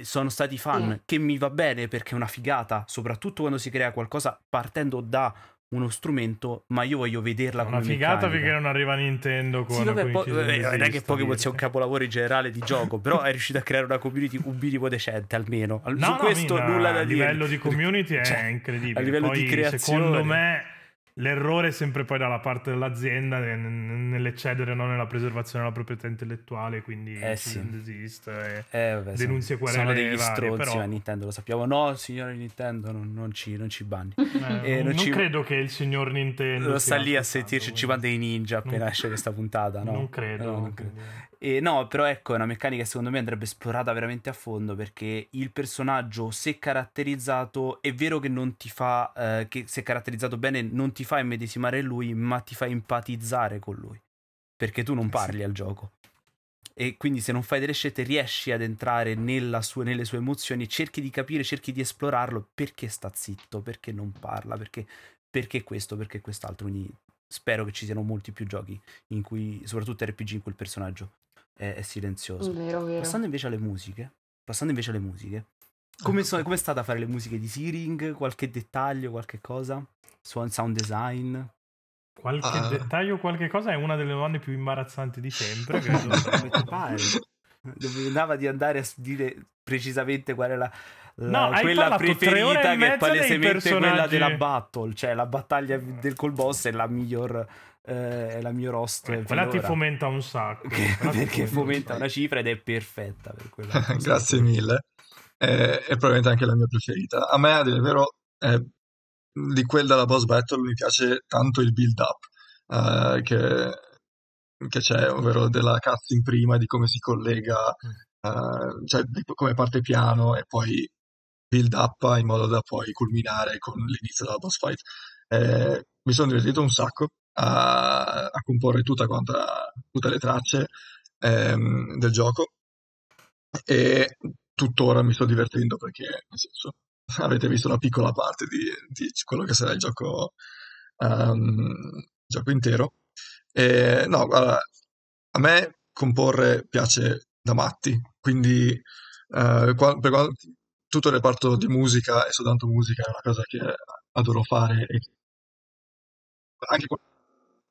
Sono stati fan Sì. che mi va bene perché è una figata, soprattutto quando si crea qualcosa partendo da uno strumento, ma io voglio vederla Una come figata meccanica. finché non arriva Nintendo con Sì, vabbè, con i po- vabbè, non è che Pokémon sia un capolavoro in generale di gioco, *laughs* però è riuscito a creare una community un minimo decente almeno. Al- No, Su no, questo Mina, nulla da a dire. livello di *laughs* community è Cioè, incredibile. A livello Poi, di creazione. secondo me l'errore è sempre poi dalla parte dell'azienda nel- nell'eccedere non nella preservazione della proprietà intellettuale, quindi Eh, sì. desiste. Eh, vabbè, denunzie sono, sono degli varie, stronzi però- a Nintendo, lo sappiamo. No, signore Nintendo, non, non ci, non ci banni. Eh, Eh, non, non ci- credo che il signor Nintendo Lo sta lì a sentirci, ci quindi manda i ninja appena esce questa puntata, no? Non credo. No, non credo. E no, però ecco, è una meccanica che secondo me andrebbe esplorata veramente a fondo perché il personaggio, se caratterizzato, è vero che non ti fa, eh, che se caratterizzato bene, non ti fa immedesimare lui, ma ti fa empatizzare con lui. Perché tu non parli al gioco. E quindi se non fai delle scelte riesci ad entrare nella sua- nelle sue emozioni, cerchi di capire, cerchi di esplorarlo perché sta zitto, perché non parla, perché, perché questo, perché quest'altro. Quindi spero che ci siano molti più giochi in cui, soprattutto RPG, in cui il personaggio è, è silenzioso. Vero, vero. Passando invece alle musiche, passando invece alle musiche, come so- com'è stata a fare le musiche di Searing? Qualche dettaglio, qualche cosa? Suon- sound design? Qualche Ah. dettaglio, qualche cosa è una delle domande più imbarazzanti di sempre, credo. Come ti pare? Dove andava di andare a dire precisamente qual è la, la- No, quella preferita che è palesemente quella della battle, cioè la battaglia del col boss è la miglior eh, è la miglior host Eh, quella ti fomenta un sacco. Quella perché fomenta un una cifra ed è perfetta per quella. *laughs* Grazie mille. Eh, è probabilmente anche la mia preferita. A me, a dire il vero, eh, di quel della boss battle mi piace tanto il build up eh, che, che c'è, ovvero della cutscene prima, di come si collega, eh, cioè di come parte piano e poi build up in modo da poi culminare con l'inizio della boss fight. Eh, mi sono divertito un sacco a, a comporre tutta quanta, tutte le tracce ehm, del gioco e tuttora mi sto divertendo perché, nel senso, avete visto una piccola parte di, di quello che sarà il gioco, il gioco intero. E, no, guarda, a me comporre piace da matti, quindi eh, qua- per tutto il reparto di musica e soltanto musica è una cosa che adoro fare e anche quando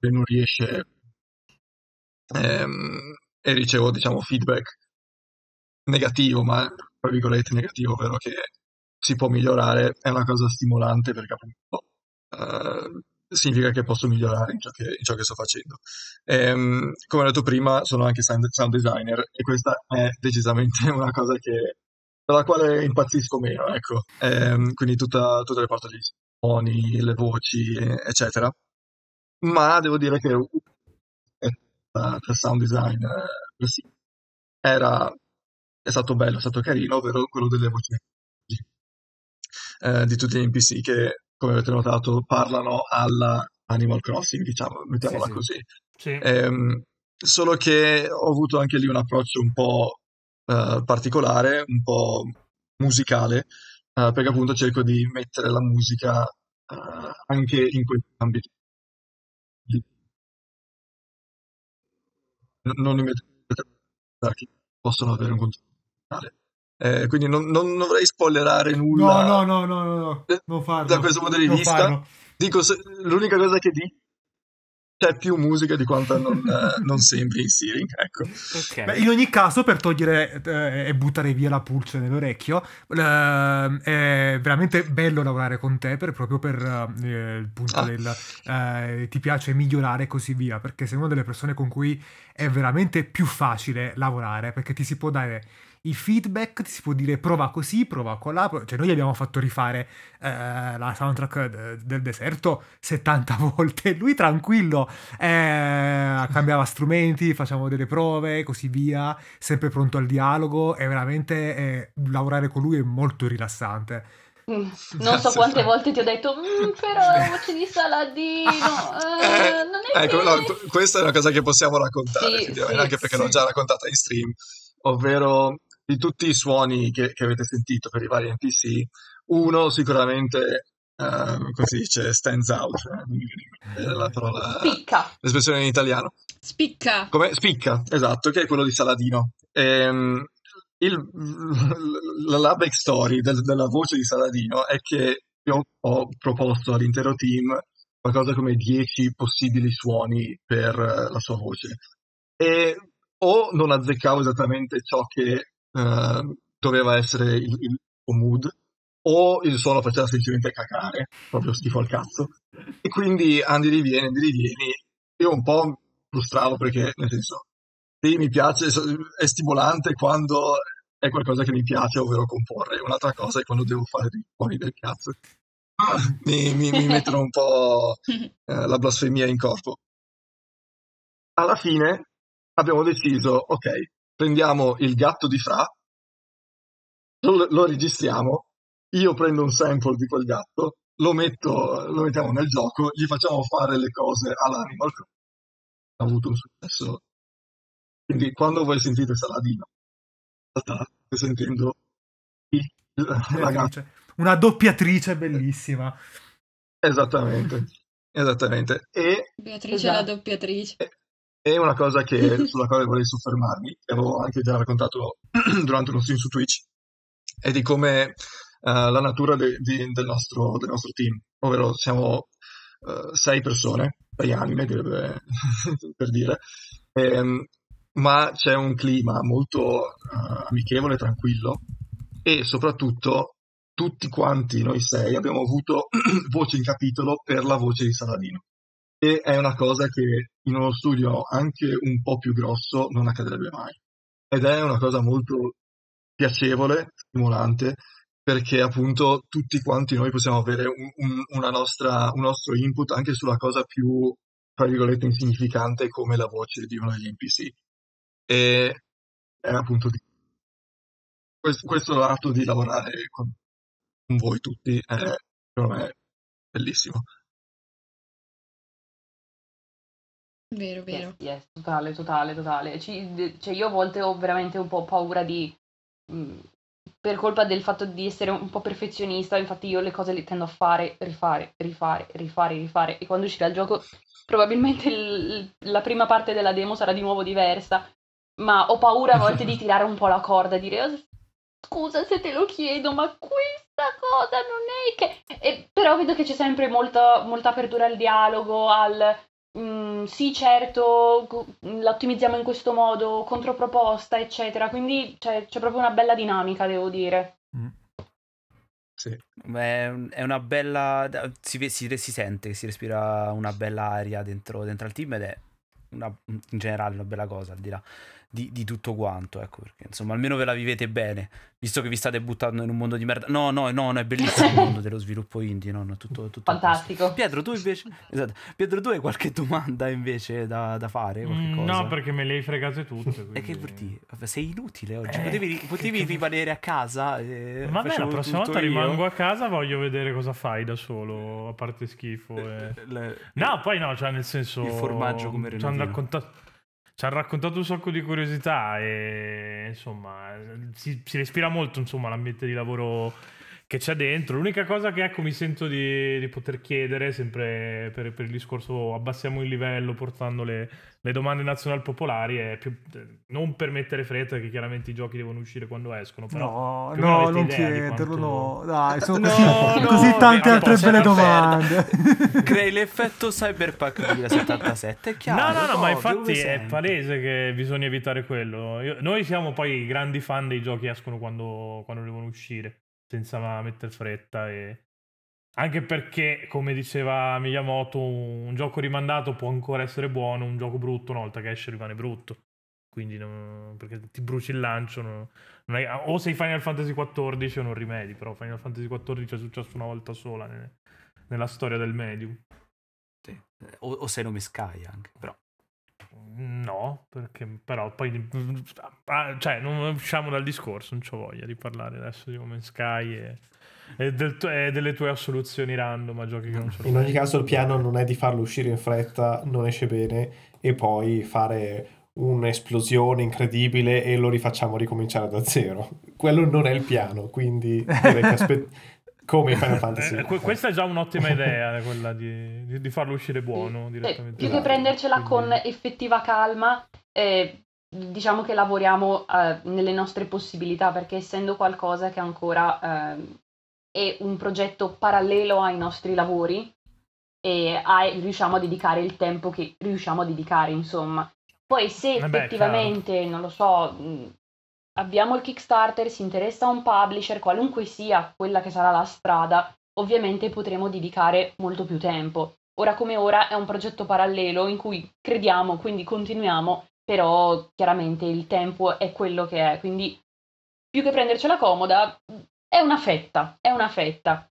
non riesce ehm, e ricevo diciamo feedback negativo, ma tra virgolette negativo, ovvero che si può migliorare, è una cosa stimolante perché appunto eh, significa che posso migliorare in ciò che, in ciò che sto facendo. Ehm, come ho detto prima, sono anche sound, designer e questa è decisamente *laughs* una cosa che, per quale impazzisco meno, ecco. Ehm, quindi tutta, tutto il reparto dei suoni, le voci, eccetera. Ma devo dire che eh, per sound design eh, sì, era è stato bello, è stato carino, ovvero quello delle voci eh, di tutti gli NPC che, come avete notato, parlano alla Animal Crossing, diciamo, mettiamola Sì, sì. così. Sì. Ehm, solo che ho avuto anche lì un approccio un po' eh, particolare, un po' musicale, eh, perché appunto cerco di mettere la musica eh, anche in questi ambiti. Non che possono avere un contenuto. Eh, quindi non, non dovrei spoilerare No, nulla no, no, no, no, no, Eh, non farlo. da questo punto di non vista. Dico, se- l'unica cosa che dico c'è più musica di quanto non, eh, non sembri in Searing, ecco. Ok. Beh, in ogni caso, per togliere eh, e buttare via la pulce nell'orecchio, eh, è veramente bello lavorare con te per- proprio per eh, il punto Ah. del eh, ti piace migliorare e così via, perché sei una delle persone con cui è veramente più facile lavorare, perché ti si può dare i feedback, ti si può dire prova così, prova colà, cioè noi abbiamo fatto rifare eh, la soundtrack de- del deserto 70 *laughs* volte, lui tranquillo eh, cambiava *laughs* strumenti, facciamo delle prove, così via, sempre pronto al dialogo e veramente eh, lavorare con lui è molto rilassante. Mm, *laughs* Non so quante volte ti ho detto, "Mm, però la voce di Saladino, eh, non è ecco, vero." no, qu- questa è una cosa che possiamo raccontare, Sì, sì, anche perché sì. l'ho già raccontata in stream, ovvero di tutti i suoni che, che avete sentito per i vari NPC, uno sicuramente, eh, come si dice, stands out, eh, la parola, Spicca. l'espressione in italiano. Spicca. Come spicca, esatto, che è quello di Saladino. Ehm, il- la, la backstory del- della voce di Saladino è che io ho proposto all'intero team qualcosa come 10 possibili suoni per eh, la sua voce e o non azzeccavo esattamente ciò che eh, doveva essere il, il mood o il suono faceva semplicemente cacare, proprio schifo al cazzo. E quindi andi rivieni, andi rivieni. Io un po' frustravo perché, nel senso, sì, mi piace, è stimolante quando è qualcosa che mi piace, ovvero comporre. Un'altra cosa è quando devo fare dei suoni del cazzo. Mi, mi- mi mettono un po' *laughs* eh, la blasfemia in corpo. Alla fine abbiamo deciso, ok, prendiamo il gatto di Fra, lo, lo registriamo, io prendo un sample di quel gatto, lo, metto, lo mettiamo nel gioco, gli facciamo fare le cose all'Animal Crossing. Ha avuto un successo. Quindi quando voi sentite Saladino, in realtà state sentendo il- la gatta. Una doppiatrice bellissima. Esattamente. Esattamente. E, Beatrice Esatto. la doppiatrice. E una cosa che, *laughs* sulla quale vorrei soffermarmi, che avevo anche già raccontato *clears throat* durante uno stream su Twitch, è di come eh, la natura de- di- del, nostro, del nostro team, ovvero siamo eh, sei persone, sei anime direbbe, *laughs* per dire, Ehm, ma c'è un clima molto eh, amichevole e tranquillo e soprattutto tutti quanti noi sei abbiamo avuto *clears throat* voce in capitolo per la voce di Saladino. E è una cosa che in uno studio anche un po' più grosso non accadrebbe mai. Ed è una cosa molto piacevole, stimolante, perché appunto tutti quanti noi possiamo avere un, un- nostra, un nostro input anche sulla cosa più, tra virgolette, insignificante come la voce di uno degli NPC. E è appunto di- questo, questo lato di lavorare con, voi tutti è, secondo me, bellissimo. Vero, vero. Yes, yes, totale, totale, totale. Ci- cioè io a volte ho veramente un po' paura di... mh, per colpa del fatto di essere un po' perfezionista, infatti io le cose le tendo a fare, rifare, rifare, rifare, rifare. E quando uscirà il gioco, probabilmente il- la prima parte della demo sarà di nuovo diversa. Ma ho paura a volte di *laughs* tirare un po' la corda, dire "Oh, scusa se te lo chiedo, ma questa cosa non è che... E- però vedo che c'è sempre molta, molta apertura al dialogo, al... Mm, sì, certo, co- l'ottimizziamo in questo modo, controproposta, eccetera. Quindi c'è, c'è proprio una bella dinamica, devo dire. Mm. Sì. È, un- è una bella. Si, si- si sente che si respira una bella aria dentro, dentro al team ed è una- in generale una bella cosa al di là di, di tutto quanto. Ecco perché insomma, almeno ve la vivete bene, visto che vi state buttando in un mondo di merda. No, no, no, no è bellissimo il mondo dello sviluppo indie. No, no, tutto, tutto. Fantastico. Pietro, tu invece. Esatto. Pietro, tu hai qualche domanda invece da, da fare? Mm, cosa? No, perché me le hai fregate tutte. *laughs* E che quindi- vuol dire? Vabbè, sei inutile oggi. Eh, potevi potevi che- rimanere a casa. E Vabbè, la facevo prossima volta io. rimango a casa, voglio vedere cosa fai da solo, a parte schifo. e- Le- No, poi no, cioè nel senso... Il formaggio come Ci hanno Renatino. raccontato... Ci hanno raccontato un sacco di curiosità e insomma si, si respira molto insomma l'ambiente di lavoro che c'è dentro. L'unica cosa che ecco mi sento di, di poter chiedere, sempre per, per il discorso abbassiamo il livello portando le, le domande nazionali popolari, è più, non per mettere fretta, che chiaramente i giochi devono uscire quando escono, però... No, no, non chiederlo, quanto- no. Dai, sono *laughs* No, così, no, così tante no, altre no, belle domande. *laughs* Crei l'effetto Cyberpunk 2077, è chiaro. No, no, no, ma infatti è sempre. palese che bisogna evitare quello. Io- noi siamo poi grandi fan dei giochi che escono quando, quando devono uscire, senza mettere fretta. E... Anche perché, come diceva Miyamoto, un gioco rimandato può ancora essere buono, un gioco brutto una volta che esce rimane brutto. Quindi, non- perché ti bruci il lancio, non- non hai- o sei Final Fantasy XIV o non rimedi, però Final Fantasy XIV è successo una volta sola ne- nella storia del medium. Sì. O, o sei nome Sky anche, però. Perché però poi ah, cioè non usciamo dal discorso, non c'ho voglia di parlare adesso di Omen Sky e, e del e delle tue assoluzioni random a giochi che non sono In ogni caso il piano non è di farlo uscire in fretta, non esce bene, e poi fare un'esplosione incredibile e lo rifacciamo ricominciare da zero. Quello non è il piano, quindi direi che aspe- *laughs* come Final Fantasy. Eh, que- questa è già un'ottima idea, quella di, di- di farlo uscire buono direttamente. più che prendercela Quindi- con effettiva calma, eh, diciamo che lavoriamo eh, nelle nostre possibilità, perché essendo qualcosa che ancora ehm, è un progetto parallelo ai nostri lavori, e a- riusciamo a dedicare il tempo che riusciamo a dedicare, insomma. Poi se Eh beh, effettivamente, non lo so, mh, abbiamo il Kickstarter, si interessa a un publisher, qualunque sia quella che sarà la strada, ovviamente potremo dedicare molto più tempo. Ora come ora è un progetto parallelo in cui crediamo, quindi continuiamo, però chiaramente il tempo è quello che è, quindi più che prendercela comoda, è una fetta, è una fetta.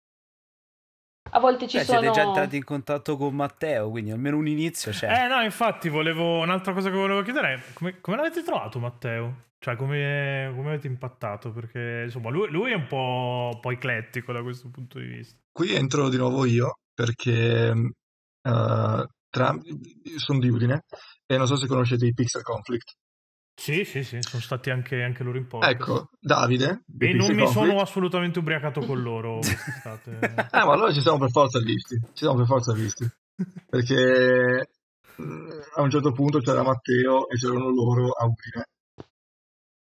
A volte ci Beh, sono... siete già entrati in contatto con Matteo, quindi almeno un inizio c'è. Eh no, infatti volevo un'altra cosa che volevo chiedere è come, come l'avete trovato Matteo? Cioè come, come avete impattato? Perché insomma lui, lui è un po', un po' eclettico da questo punto di vista. Qui entro di nuovo io perché eh, tra- sono di Udine e non so se conoscete i Pixel Conflict. Sì, sì, sì, sono stati anche, anche loro in podcast. Ecco, Davide. E non mi sono assolutamente ubriacato con loro *laughs* quest'estate. Eh, ma allora ci siamo per forza visti. Ci siamo per forza visti. perché mh, a un certo punto c'era Matteo e c'erano loro a Udine.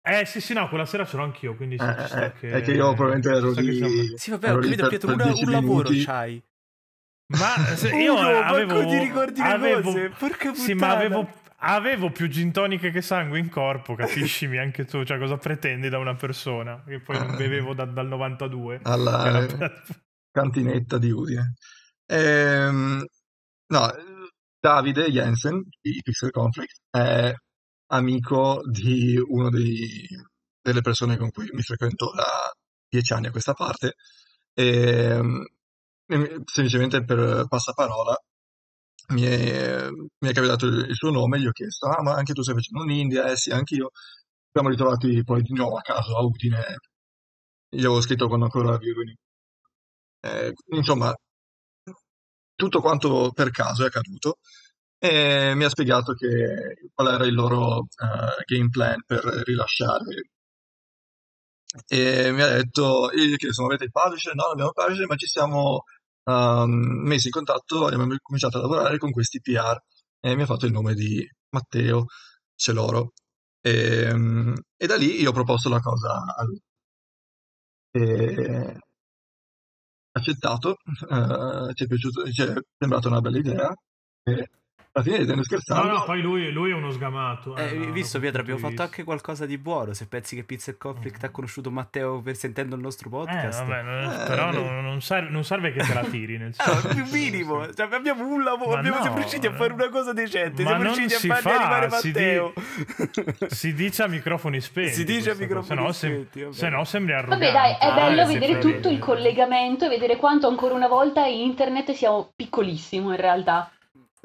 Eh sì sì no, quella sera c'ero anch'io, quindi Eh, sta eh, che... è che io probabilmente ero che lì- siamo- Sì, vabbè, ho capito, Pietro, per una- 10 un lavoro minuti. c'hai. Ma se io Uno, avevo... ti ricordi le avevo, cose, porca Sì, ma avevo, avevo più gin toniche che sangue in corpo, capiscimi anche tu, cioè cosa pretendi da una persona che poi non bevevo da- dal 92. alla Era- cantinetta di Udine. Ehm, no, Davide Jensen di Pixel Conflict è amico di una delle persone con cui mi frequento da dieci anni a questa parte e e semplicemente per passaparola mi è, mi è capitato il, suo nome, gli ho chiesto, ah ma anche tu stai facendo un'India? Eh sì, anch'io. Siamo ritrovati poi di nuovo a caso a Udine, gli avevo scritto quando ancora vivevo in eh, insomma, tutto quanto per caso è accaduto e mi ha spiegato che, qual era il loro eh, game plan per rilasciare. E mi ha detto, gli ho chiesto, ma avete il publisher? No, non abbiamo il publisher, ma ci siamo ehm, messi in contatto, abbiamo cominciato a lavorare con questi PR e mi ha fatto il nome di Matteo Celoro. E, mm, e da lì io ho proposto la cosa a lui. E, accettato, eh, ci è piaciuto, ci è sembrata una bella idea e alla fine ridendo e No, scherzando no, poi lui, lui è uno sgamato. Eh, eh, no, visto Pietro, abbiamo fatto di anche qualcosa di buono. Se pensi che Pizza e Conflict ha conosciuto Matteo per sentendo il nostro podcast. Eh, vabbè, non- Eh, però vedi. non, non serve, non serve che te la tiri, nel *laughs* senso. Allora, più minimo, cioè, abbiamo un lavoro, Ma abbiamo, no, siamo riusciti a fare una cosa decente, ma siamo non riusciti a si fargli fa, arrivare si Matteo. *laughs* Si dice a microfoni spenti. Si dice a cosa, microfoni se no sem- spenti, se no sembri arrogante. Vabbè dai, è Ah, bello vedere tutto il collegamento e vedere quanto ancora una volta in internet siamo piccolissimo in realtà.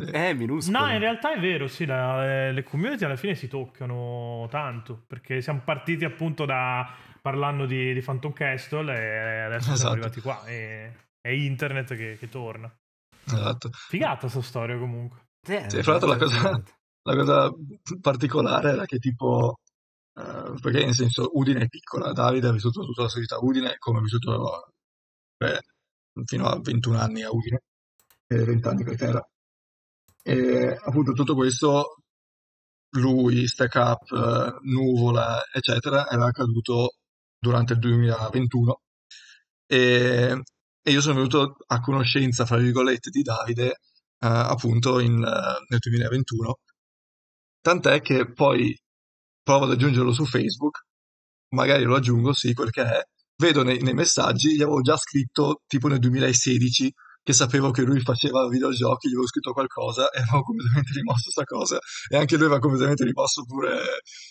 Eh, minuscolo. No, in realtà è vero, sì, la- le, le community alla fine si toccano tanto, perché siamo partiti appunto da parlando di, di Phantom Castle e adesso siamo Esatto. arrivati qua e è internet che, che torna. Esatto. Figata sta storia comunque. Eh, Sì, fra l'altro la cosa, la cosa particolare era che tipo, eh, perché nel senso Udine è piccola, Davide ha vissuto tutta la sua vita a Udine come ha vissuto beh, fino a 21 anni a Udine, e 20 anni perché era. E appunto tutto questo, lui, Stack Up, Nuvola, eccetera, era accaduto durante il 2021 e, e io sono venuto a conoscenza, fra virgolette, di Davide eh, appunto in, nel 2021. Tant'è che poi provo ad aggiungerlo su Facebook, magari lo aggiungo, sì, quel che è. Vedo nei, nei messaggi, gli avevo già scritto tipo nel 2016 che sapevo che lui faceva videogiochi, gli avevo scritto qualcosa e *laughs* avevo completamente rimosso sta cosa e anche lui aveva completamente rimosso pure,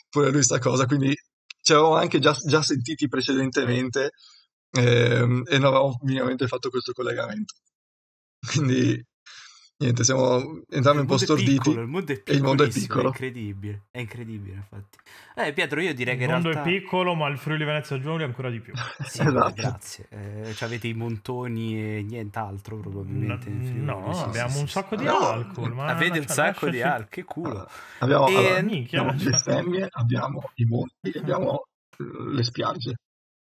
pure lui sta cosa, quindi ci avevamo anche già, già sentiti precedentemente ehm, e non avevamo minimamente fatto questo collegamento. Quindi niente, siamo entrambi un po' Il mondo è storditi piccolo, il mondo è e il mondo è piccolo. È incredibile, è incredibile infatti. Eh, Pietro, io direi Il che in mondo realtà... è piccolo, ma il Friuli Venezia Giulia ancora di più. *laughs* Sì, Esatto. grazie. Eh, ci avete i montoni e nient'altro probabilmente. Friuli. No, Sì, abbiamo sì, un sì. sacco di No, alcol. Ma Avete un sacco di alcol, che culo. Abbiamo, E- allora, minchia, abbiamo cioè. bestemmie, abbiamo i monti, abbiamo eh, le spiagge.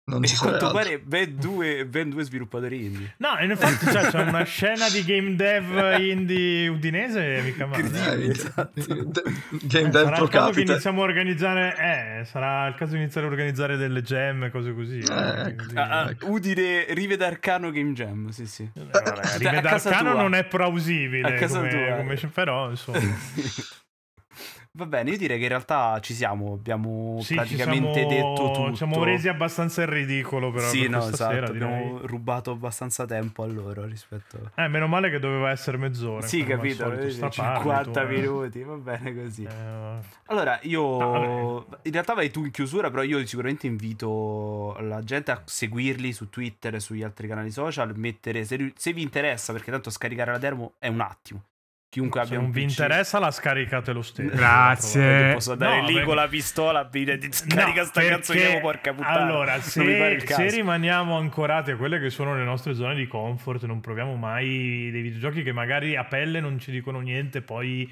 Non E a quanto pare ben due, ben due sviluppatori indie. No, in effetti cioè, c'è una scena di game dev indie udinese mica male. Eh, esatto. De- Eh, Game Dev sarà Pro il caso che Capite. iniziamo a organizzare eh, sarà il caso di iniziare a organizzare delle gem cose così, eh, ecco. così. Ah, ah, ecco. Udine Rive d'Arcano Game Jam, sì sì. Eh, vabbè, Rive a casa d'Arcano non è A plausibile casa come, tua. come- però insomma *laughs* Va bene, io direi che in realtà ci siamo, abbiamo sì, praticamente siamo, detto tutto. ci siamo resi abbastanza in ridicolo però Sì, per no, esatto, sera abbiamo rubato abbastanza tempo a loro rispetto... Eh, meno male che doveva essere mezz'ora. Sì, capito, solito, vedi, straparli 50 tu, eh. minuti, va bene così. Eh, Allora, io No, in realtà vai tu in chiusura, però io sicuramente invito la gente a seguirli su Twitter e sugli altri canali social, mettere se, se vi interessa, perché tanto scaricare la demo è un attimo. Chiunque se abbia non un vi PC. interessa la scaricate lo stesso. Grazie. Io posso andare No, lì perché- con la pistola e dire scarica No, sta perché- cazzo che porca puttana. Allora, se, se rimaniamo ancorati a quelle che sono le nostre zone di comfort, non proviamo mai dei videogiochi che magari a pelle non ci dicono niente, poi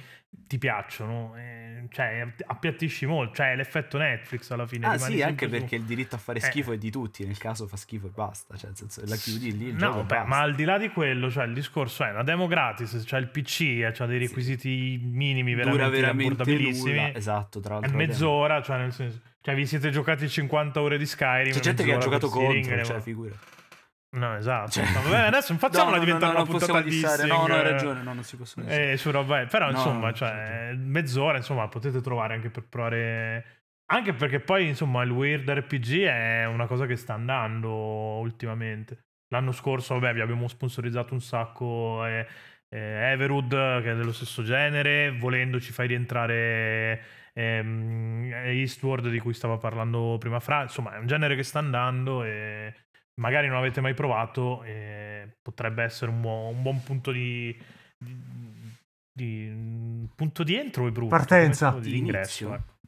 ti piacciono, eh, cioè appiattisci molto, cioè è l'effetto Netflix alla fine. Ah sì, anche su- perché il diritto a fare Eh. schifo è di tutti, nel caso fa schifo e basta, cioè nel senso la chiudi lì, No, beh, ma al di là di quello, cioè il discorso è una demo gratis, c'è il PC, c'ha dei requisiti minimi Dura veramente veramente abbordabilissimi. nulla, esatto, tra È l'altro. la demo. mezz'ora, cioè nel senso, cioè vi siete giocati 50 ore di Skyrim. C'è gente che ha giocato contro, cioè figura. No, esatto. Cioè- No, vabbè, adesso facciamola No, no, diventare no, una non possiamo puntata di no, no, hai eh, ragione, no, non si possono eh, su roba- però No, insomma, no, cioè, mezz'ora, insomma, potete trovare anche per provare anche perché poi, insomma, il Weird RPG è una cosa che sta andando ultimamente. L'anno scorso, vabbè, vi abbiamo sponsorizzato un sacco eh, eh, Everwood, che è dello stesso genere, volendo ci fai rientrare ehm, Eastward, di cui stava parlando prima Fra. Insomma, è un genere che sta andando e magari non avete mai provato, e potrebbe essere un buon, un buon punto di, di, di- punto di entro e brutto. Partenza. Di Ingresso. ecco.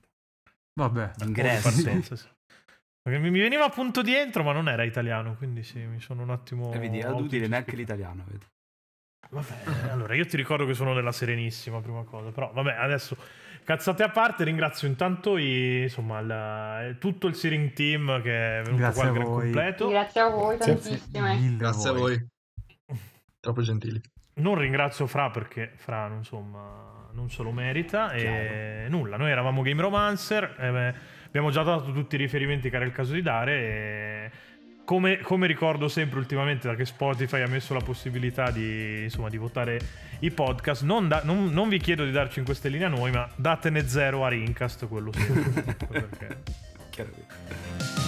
Vabbè. Di ingresso. Partenza, sì. Perché mi veniva punto di entro, ma non era italiano, quindi sì, mi sono un attimo. E vedi, è utile neanche l'italiano, vedi. Vabbè, allora io ti ricordo che sono della Serenissima, prima cosa. Però vabbè, adesso cazzate a parte, ringrazio intanto i- insomma, il- tutto il Searing Team che è venuto Grazie qua al a gran voi. completo. Grazie a voi tantissime. Mille Grazie a voi. Troppo gentili. Non ringrazio Fra perché Fra insomma non se lo merita e nulla, noi eravamo Game Romancer, e, beh, abbiamo già dato tutti i riferimenti che era il caso di dare e come, come ricordo sempre ultimamente da che Spotify ha messo la possibilità di, insomma, di votare i podcast, non, da- non- non vi chiedo di darci in queste linee a noi, ma datene zero a Rincast, quello sì. *laughs* perché Chiaro che-